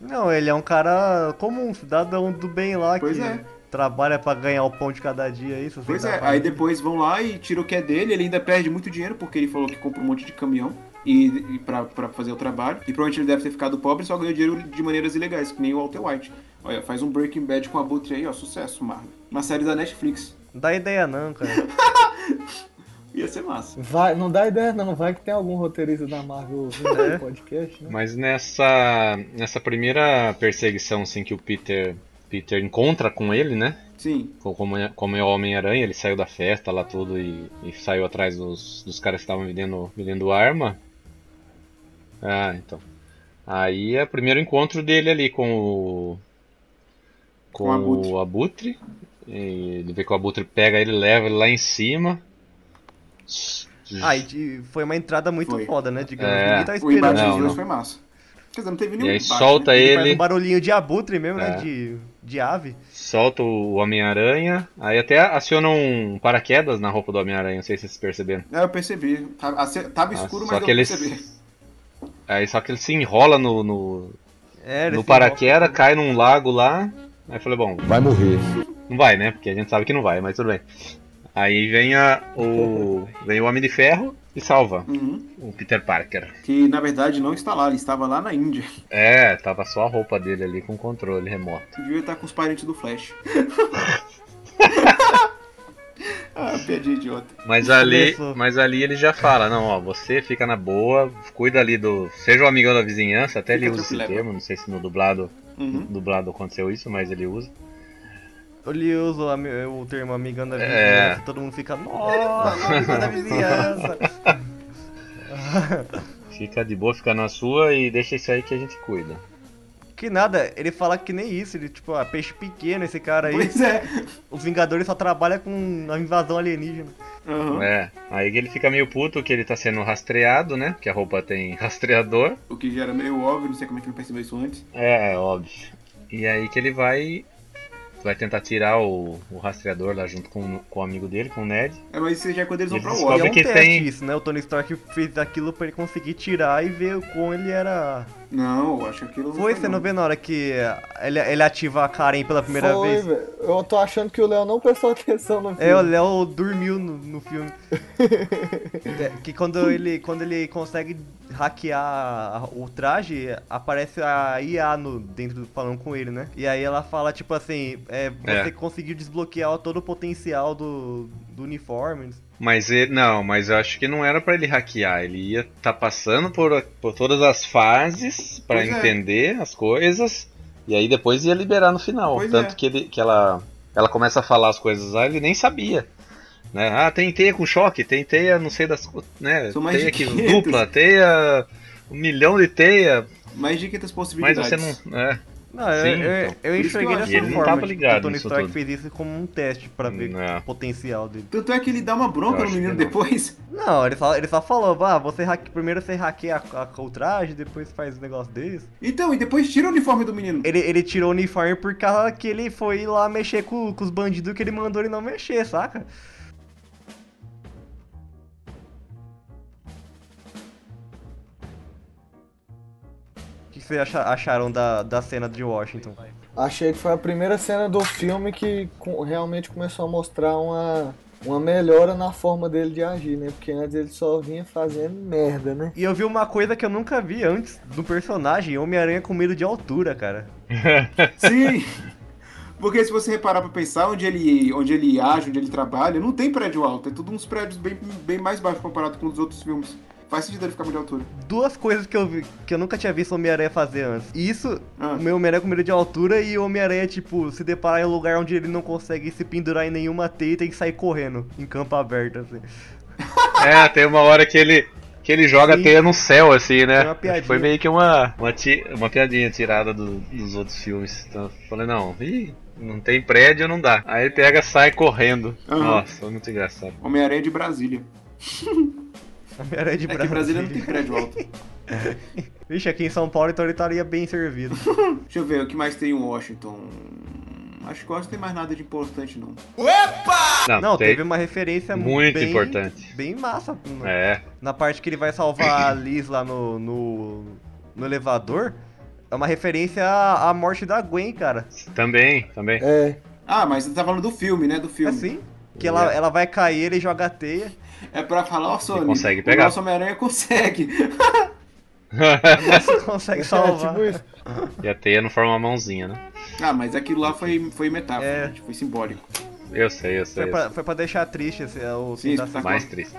Não, ele é um cara comum, cidadão do bem lá, Pois que é. trabalha pra ganhar o pão de cada dia aí. Pois é, aí depois vão lá e tira o que é dele, ele ainda perde muito dinheiro, porque ele falou que compra um monte de caminhão e, e pra, pra fazer o trabalho. E provavelmente ele deve ter ficado pobre e só ganhou dinheiro de maneiras ilegais, que nem o Walter White. Olha, faz um Breaking Bad com a Abutre aí, ó, sucesso, Marvel. Uma série da Netflix. Não dá ideia não, cara. Ia ser massa. Vai, não dá ideia não, vai que tem algum roteirista da Marvel ouvindo É. o podcast, né? Mas nessa nessa primeira perseguição assim que o Peter Peter encontra com ele, né? Sim. Co- Como é, como é o Homem-Aranha, ele saiu da festa lá tudo e, e saiu atrás dos, dos caras que estavam vendendo, vendendo arma. Ah, então. Aí é o primeiro encontro dele ali com o. Com, Com o Abutre. o Abutre. E ele vê que o Abutre pega ele, leva ele lá em cima. Ah, e foi uma entrada muito Foi. foda, né? Digamos, É. ninguém tá O esperando. embate dos dois não. foi massa. Quer dizer, não teve nenhum E aí embate, solta né? Ele faz um barulhinho de abutre mesmo, né? É. De, de ave. solta o Homem-Aranha, aí até aciona um paraquedas na roupa do Homem-Aranha, não sei se vocês perceberam. É, eu percebi. Tava, ace- tava Ah, escuro, só mas eu que ele- percebi. Aí só que ele se enrola no, no, É, no paraquedas, cai num lago lá. Aí eu falei, bom, Vai morrer. não vai, né? Porque a gente sabe que não vai, mas tudo bem. Aí vem a, o. vem o Homem de Ferro e salva Uhum. o Peter Parker. Que na verdade não está lá, ele estava lá na Índia. É, tava só a roupa dele ali com controle remoto. Devia estar com os parentes do Flash. ah, idiota. Mas ali, mas ali ele já fala, não, ó, você fica na boa, cuida ali do. Seja o amigão da vizinhança, até ele Fica usa esse termo, não sei se no dublado, Uhum. no dublado aconteceu isso, mas ele usa. Ele usa o termo amigão da É. vizinhança, todo mundo fica, nossa, amigão da vizinhança. Fica de boa, fica na sua e deixa isso aí que a gente cuida. Que nada, ele fala que nem isso, ele tipo, ah, peixe pequeno esse cara aí. Pois é. Os Vingadores só trabalham com a invasão alienígena. Uhum. É, aí ele fica meio puto que ele tá sendo rastreado, né? Que a roupa tem rastreador. O que já era meio óbvio, não sei como é que ele percebeu isso antes. É, é óbvio. E aí que ele vai. Vai tentar tirar o, o rastreador lá junto com, com o amigo dele, com o Ned. É, mas isso já é quando eles vão pra E é um que teste tem- isso, né? O Tony Stark fez aquilo pra ele conseguir tirar e ver o quão ele era. Não, eu acho que aquilo Foi, você não vê na hora que ele, ele ativa a Karen pela primeira Foi, vez? velho. Eu tô achando que o Léo não prestou atenção no filme. É, o Léo dormiu no, no filme. É, que quando ele, quando ele consegue hackear o traje, aparece a IA no, dentro do falando com ele, né? E aí ela fala, tipo assim, é, você É. conseguiu desbloquear todo o potencial do, do uniforme. Mas ele, não, mas eu acho que não era pra ele hackear. Ele ia tá passando por, por todas as fases pra Pois é. entender as coisas e aí depois ia liberar no final. Pois Tanto é. que, ele, que ela, ela começa a falar as coisas lá, ele nem sabia. Né? Ah, tem teia com choque, tem teia, não sei das né? São mais teia que 500. dupla, teia um milhão de teia, Mais de 500 mas possibilidades. você não, é, Não, eu, Sim, eu, então. eu enxerguei dessa ele forma. tava tipo, ligado o Tony Stark tudo. fez isso como um teste pra ver Não. o potencial dele. Tanto é que ele dá uma bronca no menino depois. Não, ele só, ele só falou, ah, você hacke, primeiro você hackeia a, a, o traje, depois faz um negócio desse. Então, e depois tira o uniforme do menino. Ele, ele tirou o uniforme por causa que ele foi lá mexer com, com os bandidos que ele mandou ele não mexer, saca? Que vocês acha- acharam da, da cena de Washington? Achei que foi a primeira cena do filme que realmente começou a mostrar uma, uma melhora na forma dele de agir, né? Porque antes ele só vinha fazendo merda, né? E eu vi uma coisa que eu nunca vi antes do personagem, Homem-Aranha com medo de altura, cara. Sim. Porque se você reparar pra pensar onde ele, onde ele age, onde ele trabalha, não tem prédio alto. É tudo uns prédios bem, bem mais baixos comparado com os outros filmes. Faz sentido ele ficar muito de altura. Duas coisas que eu vi, que eu nunca tinha visto o Homem-Aranha fazer antes. Isso, Ah. o meu Homem-Aranha com medo de altura e o Homem-Aranha, tipo, se deparar em um lugar onde ele não consegue se pendurar em nenhuma teia e tem que sair correndo em campo aberto, assim. É, tem uma hora que ele que ele joga Sim. a teia no céu, assim, né? Foi meio que uma, uma, ti- uma piadinha tirada do- dos outros filmes. Então falei, não, ih, não tem prédio, não dá. Aí ele pega sai correndo. Aham. Nossa, foi muito engraçado. Homem-Aranha de Brasília. Homem-Aranha de É que Brasília. Brasília não tem prédio alto. Vixe, aqui em São Paulo então ele estaria bem servido. Deixa eu ver, o que mais tem em Washington? Acho que não tem mais nada de importante, não. Não, Não, tem- teve uma referência muito bem, importante. Bem massa. no- É, Na parte que ele vai salvar a Liz lá no, no, no elevador. É uma referência à, à morte da Gwen, cara. também, também. É. Ah, mas você tá falando do filme, né? Do filme. Assim. Que ela, ela vai cair, ele joga a teia. É pra falar, ó, Sony, consegue o pegar. nosso Homem-Aranha consegue. Você consegue É, salvar. tipo isso. E a teia não forma uma mãozinha, né? ah, mas aquilo lá foi, foi metáfora, É. gente, foi simbólico. Eu sei, eu sei. Foi eu pra, sei. foi pra deixar triste esse, é o Sim, espetacular. Mais triste.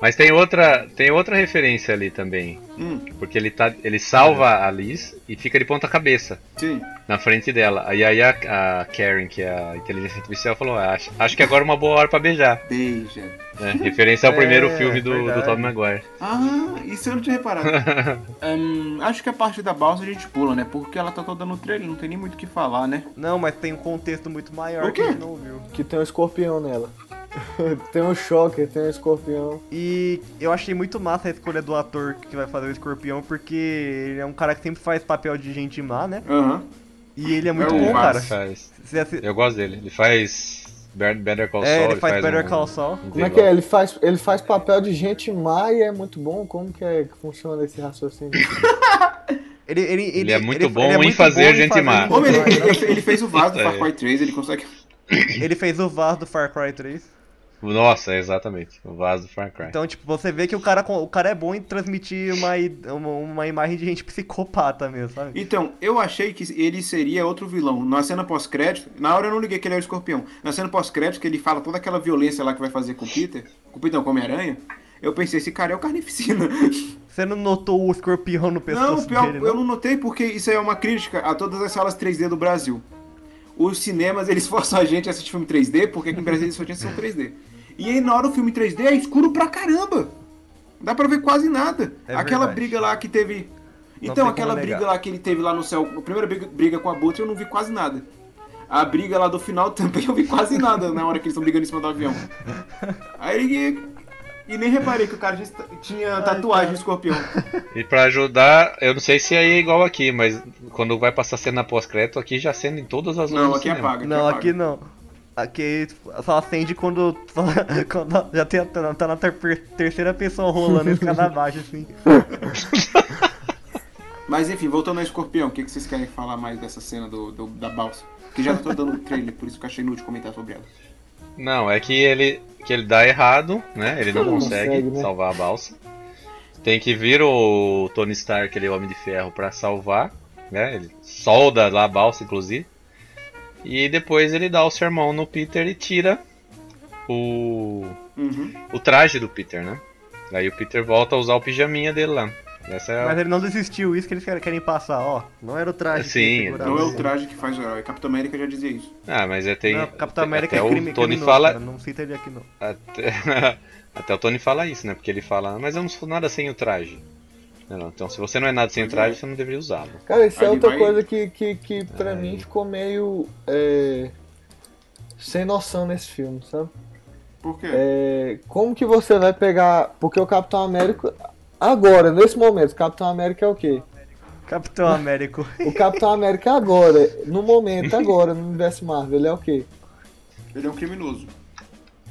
Mas tem outra, tem outra referência ali também. Hum, Porque ele, tá, ele salva a Liz e fica de ponta cabeça sim. na frente dela. E aí a, a Karen, que é a inteligência artificial, falou: "Ah, acho, acho que agora é uma boa hora pra beijar. Beija. né? Referência ao primeiro É, filme do, do. Tobey Maguire. Ah, isso eu não tinha reparado. Hum, acho que a parte da balsa a gente pula, né? Porque ela tá toda no trailer, não tem nem muito o que falar, né? Não, mas tem um contexto muito maior O que a quê? gente não viu. Que tem um escorpião nela. tem um choque, tem um escorpião. E eu achei muito massa a escolha do ator que vai fazer o escorpião, porque ele é um cara que sempre faz papel de gente má, né? Aham. E ele é muito É bom, Massa. cara. Faz. Eu gosto dele. Ele faz Be- Better Call É, Saul. ele faz Better um- Call Saul. um Como é que é? Ele faz, ele faz papel de gente má e é muito bom? Como que, é que funciona esse raciocínio? Ele, ele, Ele é muito bom ele é em muito fazer bom gente fazer má. Homem, ele, má. ele- ele fez o vaso do Far É. Cry 3, ele consegue. Ele fez o Vaz do Far Cry 3. Nossa, exatamente. O vaso do Far Cry. Então, tipo, você vê que o cara, o cara é bom em transmitir uma, uma, uma imagem de gente psicopata mesmo, sabe? Então, eu achei que ele seria outro vilão. Na cena pós-crédito, na hora eu não liguei que ele era o escorpião. Na cena pós-crédito, que ele fala toda aquela violência lá que vai fazer com o Peter, com o Peter, não, com Homem-Aranha, eu pensei, esse cara é o Carnificina. Você não notou o escorpião no pescoço Não, pior, dele, eu não notei porque isso aí é uma crítica a todas as salas 3D do Brasil. Os cinemas, eles forçam a gente a assistir filme 3D, porque aqui em Brasília só tinha sessão 3D. E aí na hora o filme 3D é escuro pra caramba. Não dá pra ver quase nada. É aquela verdade. briga lá que teve... Então, aquela briga lá que ele teve lá no céu, a primeira briga, briga com a Butra, eu não vi quase nada. A briga lá do final também eu vi quase nada na hora que eles estão brigando em cima do avião. Aí... E nem reparei que o cara tinha tatuagem de escorpião. E pra ajudar, eu não sei se aí é igual aqui, mas quando vai passar cena pós-crédito, aqui já acende em todas as luzes Não, aqui apaga. Não, aqui não. Aqui só acende quando, quando já tem, tá na ter- terceira pessoa rolando escada abaixo, assim. Mas enfim, voltando ao escorpião, o que, que vocês querem falar mais dessa cena do, do- da balsa? Que já tô dando trailer, por isso que eu achei inútil comentar sobre ela. Não, é que ele, que ele dá errado, né? Ele não Não consegue, consegue, né? salvar a balsa. Tem que vir o Tony Stark, aquele Homem de Ferro, pra salvar, né? Ele solda lá a balsa, inclusive. E depois ele dá o sermão no Peter e tira o, Uhum. o traje do Peter, né? Aí o Peter volta a usar o pijaminha dele lá. Essa é a... Mas ele não desistiu, isso que eles querem- passar, ó. Não era o traje Sim, que segurava Não é o traje que faz o herói. Capitão América já dizia isso. Ah, mas é tem. Não, Capitão América até é crime, o Tony criminoso, fala. cara, não cita ele aqui não. Até, até o Tony fala isso, né? Porque ele fala, mas eu não sou nada sem o traje. Não, não, então se você não é nada sem o traje, você não deveria usá-lo. Cara, isso é outra vai- coisa que, que, que pra mim ficou meio. é, sem noção nesse filme, sabe? Por quê? É, como que você vai pegar. Porque o Capitão América. Agora, nesse momento, o Capitão América é o quê? Capitão Américo. O Capitão América agora, no momento, agora, no universo Marvel, ele é o quê? Ele é um criminoso.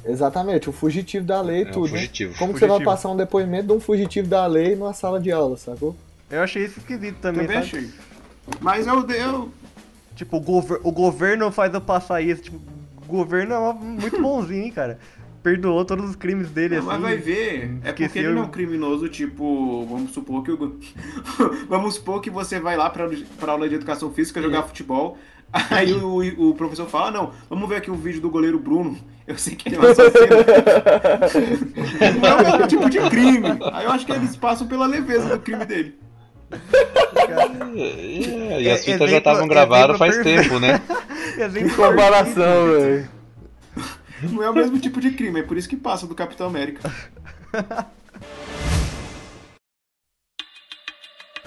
Exatamente, o fugitivo da lei e É, tudo. né? fugitivo. Como que você vai Fugitivo. passar um depoimento de um fugitivo da lei numa sala de aula, sacou? Eu achei isso esquisito também, Também sabe? achei. Mas eu, eu. Tipo, o, gover- o governo faz eu passar isso. Tipo, o governo é muito bonzinho, hein, cara. Perdoou todos os crimes dele, assim. Mas vai ver. É porque ele não é um criminoso, tipo. Vamos supor que o. vamos supor que você vai lá pra, pra aula de educação física jogar futebol. Aí o, o professor fala, "Ah, não, vamos ver aqui o vídeo do goleiro Bruno. Eu sei que ele é um assassino. não é o mesmo tipo de crime. Aí eu acho que eles passam pela leveza do crime dele. É, e as É, fitas já exemplo- estavam gravadas faz perfeito. tempo, né? Exemplo Que comparação, velho. Não é o mesmo tipo de crime, é por isso que passa do Capitão América.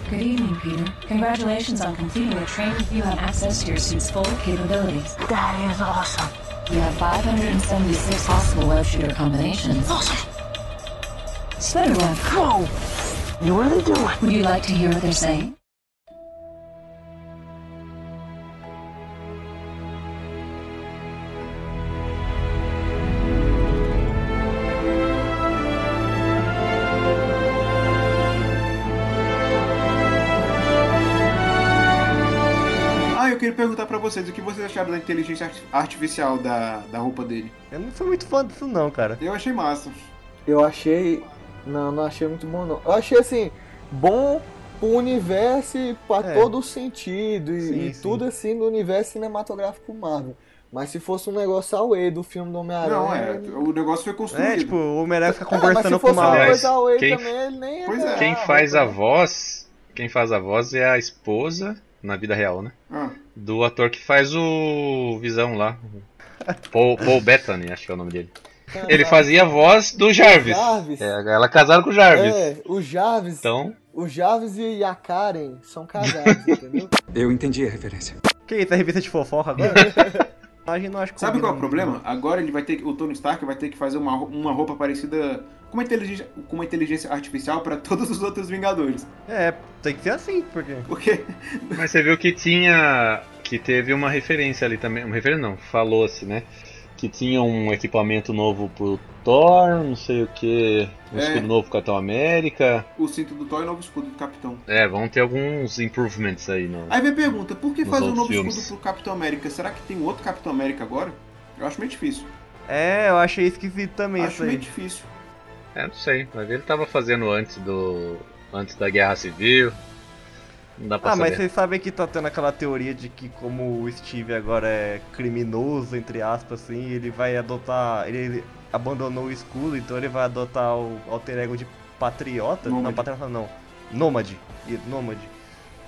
Good evening, Peter. Congratulations on completing the training. You have access to your suit's full capabilities. That is awesome. You have 576 possible web shooter combinations. Awesome. Spiderweb. Whoa! You really do it. Would you like to hear what they're saying? Queria perguntar pra vocês o que vocês acharam da inteligência arti- artificial da, da roupa dele. Eu não sou muito fã disso não, cara. Eu achei massa. Eu achei. Não, não achei muito bom, não. Eu achei assim, bom pro universo pra É. todo o sentido e, Sim, e sim. tudo assim do universo cinematográfico Marvel. Mas se fosse um negócio away do filme do Homem-Aranha. Não, é, o negócio foi construído. É, tipo, o Homem-Aranha fica É, mas conversando se com fosse uma... uma Aliás, coisa away quem- também, ele nem ia Pois é. Quem faz a roupa. voz. Quem faz a voz é a esposa, na vida real, né? Ah, Do ator que faz o Visão lá. Paul, Paul Bettany, acho que é o nome dele. Ele fazia a voz do Jarvis. Jarvis. É, ela casaram com o Jarvis. É, o Jarvis. Então, O Jarvis e a Karen são casados, entendeu? Eu entendi a referência. Que isso, é revista de fofoca agora? Gente não acha que Sabe qual é o muito. problema? Agora ele vai ter que- o Tony Stark vai ter que fazer uma, uma roupa parecida com uma inteligência, com uma inteligência artificial pra todos os outros Vingadores. É, tem que ser assim, porque... Porque mas você viu que tinha. Que teve uma referência ali também. Uma referência não, falou-se, né? que tinha um equipamento novo pro Thor, não sei o que, um É. escudo novo pro Capitão América. O cinto do Thor e o novo escudo do Capitão. É, vão ter alguns improvements aí no. Aí vem a pergunta, por que fazer um novo filmes. escudo pro Capitão América? Será que tem um outro Capitão América agora? Eu acho meio difícil. É, eu achei esquisito também acho isso aí. meio difícil. É, não sei, mas ele tava fazendo antes do. antes da Guerra Civil. Não dá pra Ah, mas saber. vocês sabem que tá tendo aquela teoria de que como o Steve agora é criminoso, entre aspas, assim, ele vai adotar. Ele abandonou o escudo, então ele vai adotar o alter ego de patriota. Não, Nômade. patriota não. Nômade. E- Nômade.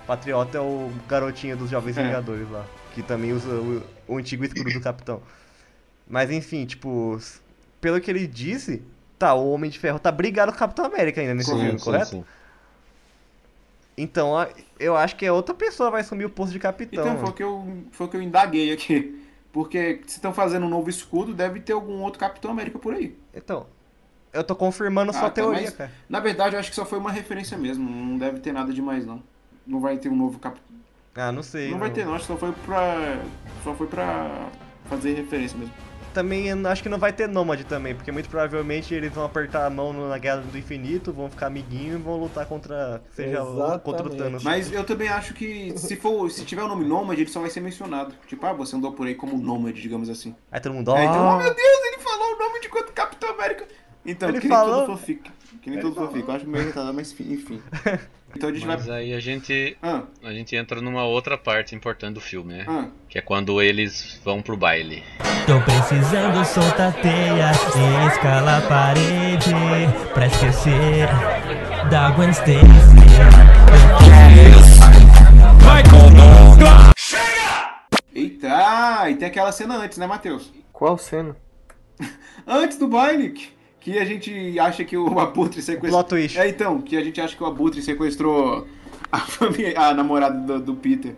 Patriota é o garotinho dos Jovens É. Vingadores lá. Que também usa o, o antigo escudo do Capitão. Mas enfim, tipo, pelo que ele disse, tá, o Homem de Ferro tá brigado com o Capitão América ainda nesse Sim, filme, sim, correto? sim. Então, eu acho que é outra pessoa vai assumir o posto de capitão. Então, foi o que eu, foi o que eu indaguei aqui. Porque se estão fazendo um novo escudo, deve ter algum outro Capitão América por aí. Então, eu tô confirmando Ah, sua tá, teoria, cara. Na verdade, eu acho que só foi uma referência mesmo. Não deve ter nada demais, não. Não vai ter um novo Capitão. Ah, não sei. Não vai ter, não. Acho que só foi pra. Só foi pra fazer referência mesmo. Também acho que não vai ter Nômade também, porque muito provavelmente eles vão apertar a mão na Guerra do Infinito, vão ficar amiguinhos e vão lutar contra. Seja Exatamente. contra o Thanos. Mas eu também acho que se for, se tiver o nome Nômade, ele só vai ser mencionado. Tipo, ah, você andou por aí como Nômade, digamos assim. Aí todo mundo. Aí, então, oh meu Deus, ele falou o nome de quanto Capitão América. Então, Ele falou? Que nem todo fanfic. Eu acho meio retardado, mas enfim, enfim. Então a gente Mas vai. aí a gente. Ah. A gente entra numa outra parte importante do filme, né? Ah. Que é quando eles vão pro baile. Tô precisando soltar teia e escalar a parede pra esquecer da Gwen Stacy. Eita, e tem aquela cena antes, né, Matheus? Qual cena? Antes do baile, que- a gente acha que o Abutre sequestrou. Plot. É, então, que a gente acha que o Abutre sequestrou a, família, a namorada do, do Peter.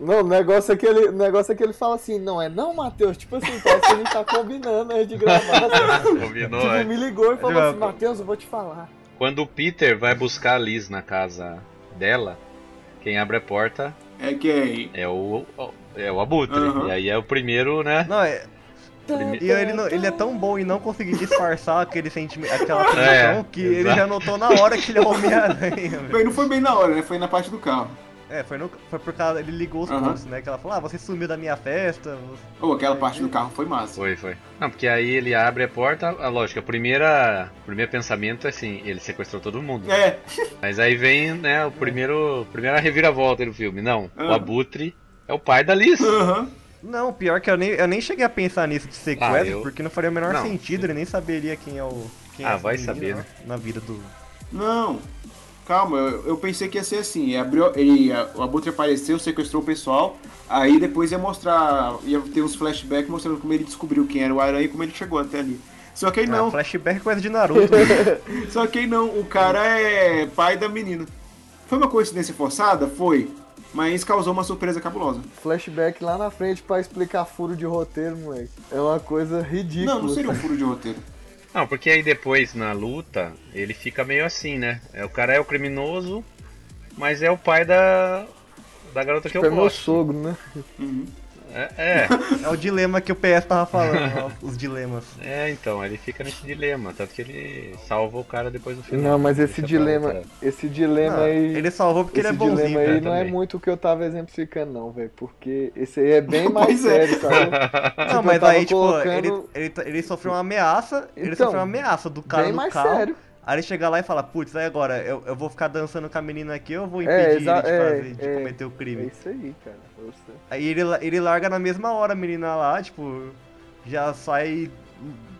Não, o negócio é que ele, o negócio é que ele fala assim, não é não, Matheus, tipo assim, parece que a gente tá combinando antes de gravar. Combinou, tipo, é. me ligou e falou Já- assim, Matheus, eu vou te falar. Quando o Peter vai buscar a Liz na casa dela, quem abre a porta É quem? é o, é o Abutre. Aham. E aí é o primeiro, né? Não, é. E ele, não- ele é tão bom em não conseguir disfarçar aquele sentimento, aquela tensão É, que ele exato. já notou na hora que ele é o Homem-Aranha. Bem, não foi bem na hora, né? Foi na parte do carro. É, foi, no, foi por causa. Ele ligou os Aham. pontos, né? Que ela falou, ah, você sumiu da minha festa. você- Ou aquela parte do carro foi massa. Foi, foi. Não, porque aí ele abre a porta, a lógica, a primeira, o primeiro pensamento é assim, ele sequestrou todo mundo. É. Mas aí vem, né, o primeiro, primeira reviravolta do filme. Não, o Ah. Abutre é o pai da Liz. Não, pior que eu nem, eu nem cheguei a pensar nisso de sequestro, Ah, eu- porque não faria o menor Não, sentido, ele nem saberia quem é o. Quem Ah, é vai saber, né? Na vida do. Não. Calma, eu, eu pensei que ia ser assim. Abriu, ele, a- o Abutre apareceu, sequestrou o pessoal. Aí depois ia mostrar. ia ter uns flashbacks mostrando como ele descobriu quem era o Aranha e como ele chegou até ali. Só que aí não. Ah, flashback é coisa de Naruto. Só que aí não, o cara é pai da menina. Foi uma coincidência forçada? Foi. Mas causou uma surpresa cabulosa. Flashback lá na frente pra explicar furo de roteiro, moleque. É uma coisa ridícula. Não, não seria um furo de roteiro. Não, porque aí depois na luta ele fica meio assim, né? É, o cara é o criminoso, mas é o pai da da garota que Tipo, eu é meu gosto. sogro, né? É, é. É o dilema que o PS tava falando, ó, os dilemas. É, então, ele fica nesse dilema, tanto que ele salva o cara depois no final. Não, mas esse pra dilema, esse dilema Não, aí. ele salvou porque ele esse é bonzinho, dilema aí cara, não é também. muito o que eu tava exemplificando, não, velho. Porque esse aí é bem mais é. sério, sabe? Não, Tipo, mas aí, tipo, colocando- ele, ele, ele sofreu uma ameaça, ele Então, sofreu uma ameaça do cara bem no mais carro. sério. Aí ele chega lá e fala, putz, aí agora, eu, eu vou ficar dançando com a menina aqui ou eu vou É, impedir exa- ele de, é, fazer, de é, cometer o crime? É isso aí, cara. Sei. Aí ele, ele larga na mesma hora a menina lá, tipo, já sai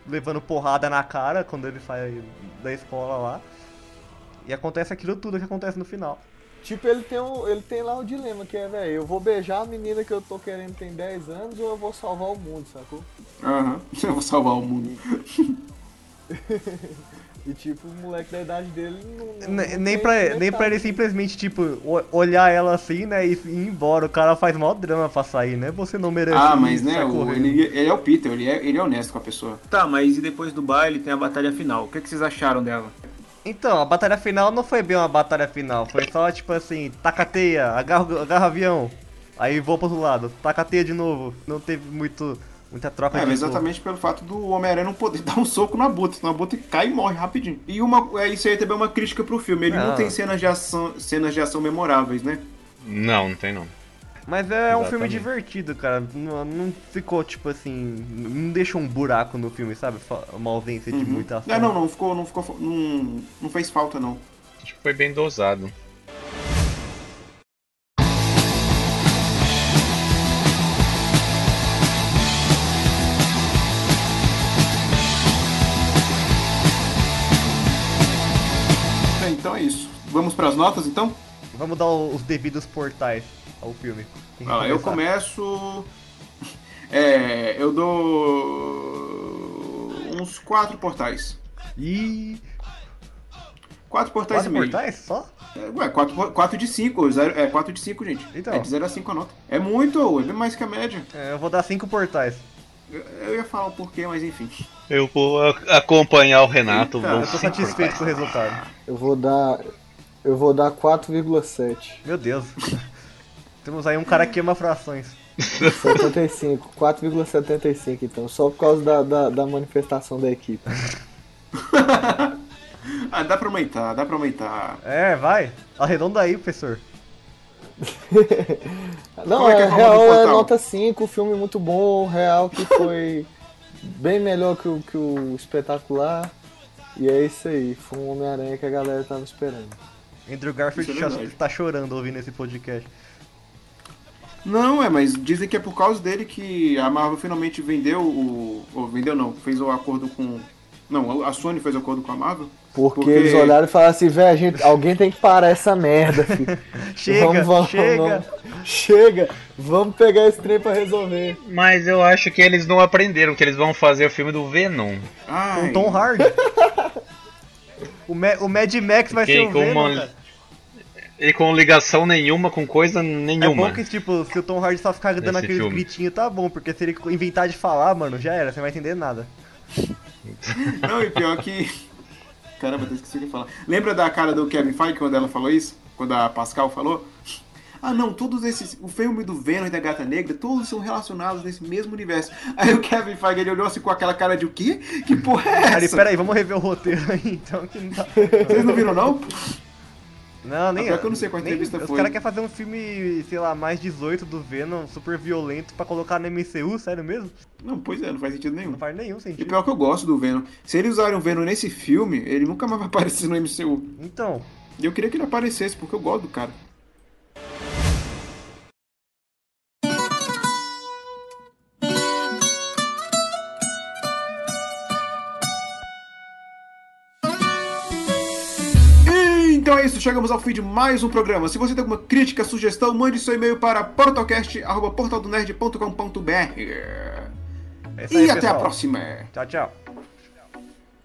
levando porrada na cara quando ele sai da escola lá. E acontece aquilo tudo que acontece no final. Tipo, ele tem, um, ele tem lá o dilema, que é, velho, eu vou beijar a menina que eu tô querendo tem 10 anos ou eu vou salvar o mundo, sacou? Aham. Eu vou salvar o mundo. E tipo, o moleque da idade dele não. não- Ne- não nem, pra, metade nem pra ele simplesmente, tipo, olhar ela assim, né, e ir embora. O cara faz mó drama pra sair, né? Você não merece Ah, mas né, o- ele, ele é o Peter, ele é, ele é honesto com a pessoa. Tá, mas e depois do baile tem a batalha final. O que, que vocês acharam dela? Então, a batalha final não foi bem uma batalha final. Foi só, tipo assim, taca a teia, agarra, o- agarra o avião. Aí vou pro outro lado, taca a teia de novo. Não teve muito Muita troca É, de exatamente pelo fato do Homem-Aranha não poder dar um soco no Abutre, senão o Abutre cai e morre rapidinho. E uma, é, isso aí também é uma crítica pro filme, ele não Ah. tem cenas de ação, cenas de ação memoráveis, né? Não, não tem não. Mas é um filme Exatamente. divertido, cara. Não, não ficou, tipo assim. Não deixa um buraco no filme, sabe? Uma ausência de Uhum. muita ação. É, não, não ficou, não ficou, não, não fez falta não. Acho que foi bem dosado. Notas então? Vamos dar os devidos portais ao filme. Ah, eu começo. É, eu dou uns quatro portais. E quatro portais Quatro e meio. portais só? É, ué, 4, quatro de 5, é 4 de 5, gente. Então. É de 0 a 5 a nota. É muito, é bem mais que a média. É, eu vou dar cinco portais. Eu, eu ia falar o porquê, mas enfim. Eu vou acompanhar o Renato. Eita, vou Eu tô satisfeito com o resultado. Eu vou dar. Eu vou dar 4,7. Meu Deus. Temos aí um cara que queima frações. 75, 4,75 então, só por causa da, da, da manifestação da equipe. Ah, dá pra aumentar, dá pra aumentar. É, vai. Arredonda aí, professor. Não, é que é é, real é nota 5, filme muito bom, real que foi bem melhor que o, que o espetacular. E é isso aí, foi um Homem-Aranha que a galera tava esperando. Andrew Garfield é já verdade. tá chorando ouvindo esse podcast. Não, é, mas dizem que é por causa dele que a Marvel finalmente vendeu o. Ou vendeu não, fez o acordo com. Não, a Sony fez o acordo com a Marvel. Porque, eles olharam e falaram assim, velho, gente, alguém tem que parar essa merda, filho. Chega, chega. chega, vamos pegar esse trem pra resolver. Mas eu acho que eles não aprenderam, que eles vão fazer o filme do Venom. Ai, Com Tom Hardy. o, Ma- o Mad Max vai ser o Venom, uma- cara. E com ligação nenhuma com coisa É nenhuma. bom que, tipo, se o Tom Hardy só ficar dando Nesse aquele filme. gritinho, tá bom, porque se ele inventar de falar, mano, já era, você não vai entender nada. Não, e pior que. Caramba, até esqueci o que eu ia falar. Lembra da cara do Kevin Feige quando ela falou isso? Quando a Pascal falou? Ah, não, todos esses. O filme do Venom e da Gata Negra, todos são relacionados nesse mesmo universo. Aí o Kevin Feige ele olhou assim com aquela cara de o quê? Que porra é essa? Aí, peraí, vamos rever o roteiro aí, então, que não tá... Vocês não viram, não? Não, nem. Pior que eu não sei qual nem- entrevista Os foi. caras querem fazer um filme, sei lá, mais 18 do Venom, super violento, pra colocar no MCU, sério mesmo? Não, pois é, não faz sentido nenhum. Não faz nenhum E sentido. pior que eu gosto do Venom. Se eles usarem o Venom nesse filme, ele nunca mais vai aparecer no MCU. Então, E eu queria que ele aparecesse, porque eu gosto do cara. Então é isso, chegamos ao fim de mais um programa. Se você tem alguma crítica, sugestão, mande seu e-mail para portalcast.portaldonerd.com.br é E aí, até a pessoal. próxima. Tchau, tchau.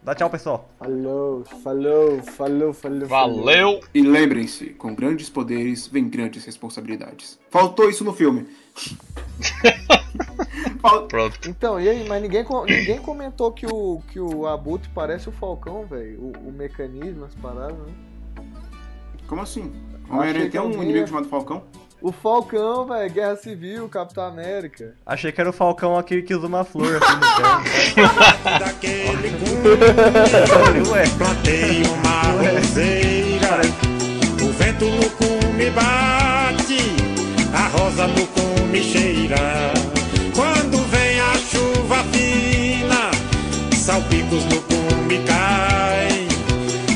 Dá tchau, pessoal. Falou, falou, falou, falou. Valeu! E lembrem-se, com grandes poderes vem grandes responsabilidades. Faltou isso no filme. Fal- Pronto. Então, e aí, mas ninguém, ninguém comentou que o, que o Abutre parece o Falcão, velho. O, o mecanismo, as paradas, né? Como assim? Homem-Aranha tem um alguém inimigo chamado Falcão? O Falcão, velho, Guerra Civil, Capitão América. Achei que era o Falcão aquele que usa uma flor assim no. Daquele Ué. plantei uma roseira. O vento no cume bate, a rosa no cume cheira. Quando vem a chuva fina, salpicos no cume caem,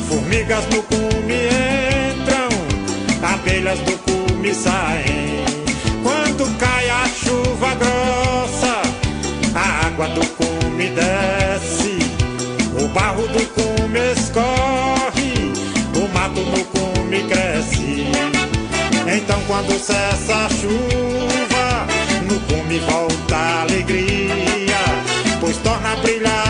formigas no cume abelhas do cume saem. Quando cai a chuva grossa, a água do cume desce. O barro do cume escorre, o mato no cume cresce. Então quando cessa a chuva, no cume volta a alegria, pois torna a brilhar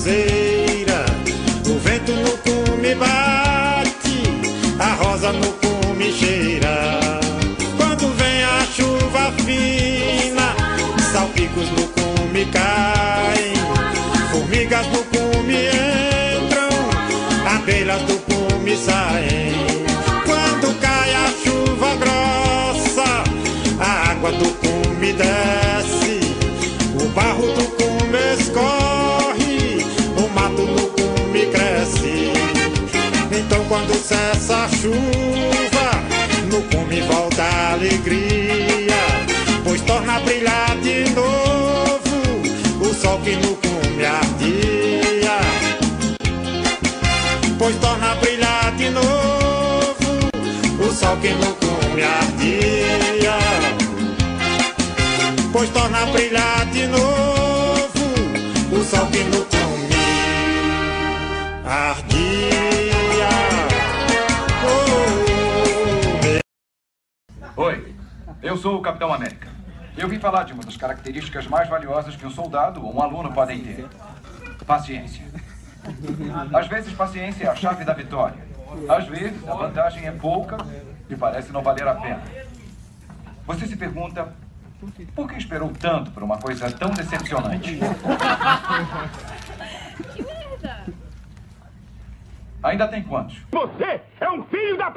oliveira. O vento no cume bate, a rosa no cume cheira. Quando vem a chuva fina, salpicos no cume caem, formigas no cume entram, abelhas do cume saem. Quando cai a chuva grossa, a água do cume desce, o barro do cume escorre. Quando cessa a chuva, no cume volta a alegria, pois torna a brilhar de novo o sol que no cume ardia. Pois torna a brilhar de novo o sol que no cume ardia. Pois torna a brilhar de novo sou o Capitão América. Eu vim falar de uma das características mais valiosas que um soldado ou um aluno podem ter: paciência. Às vezes, paciência é a chave da vitória. Às vezes, a vantagem é pouca e parece não valer a pena. Você se pergunta: por que esperou tanto por uma coisa tão decepcionante? Ainda tem quantos? Você é um filho da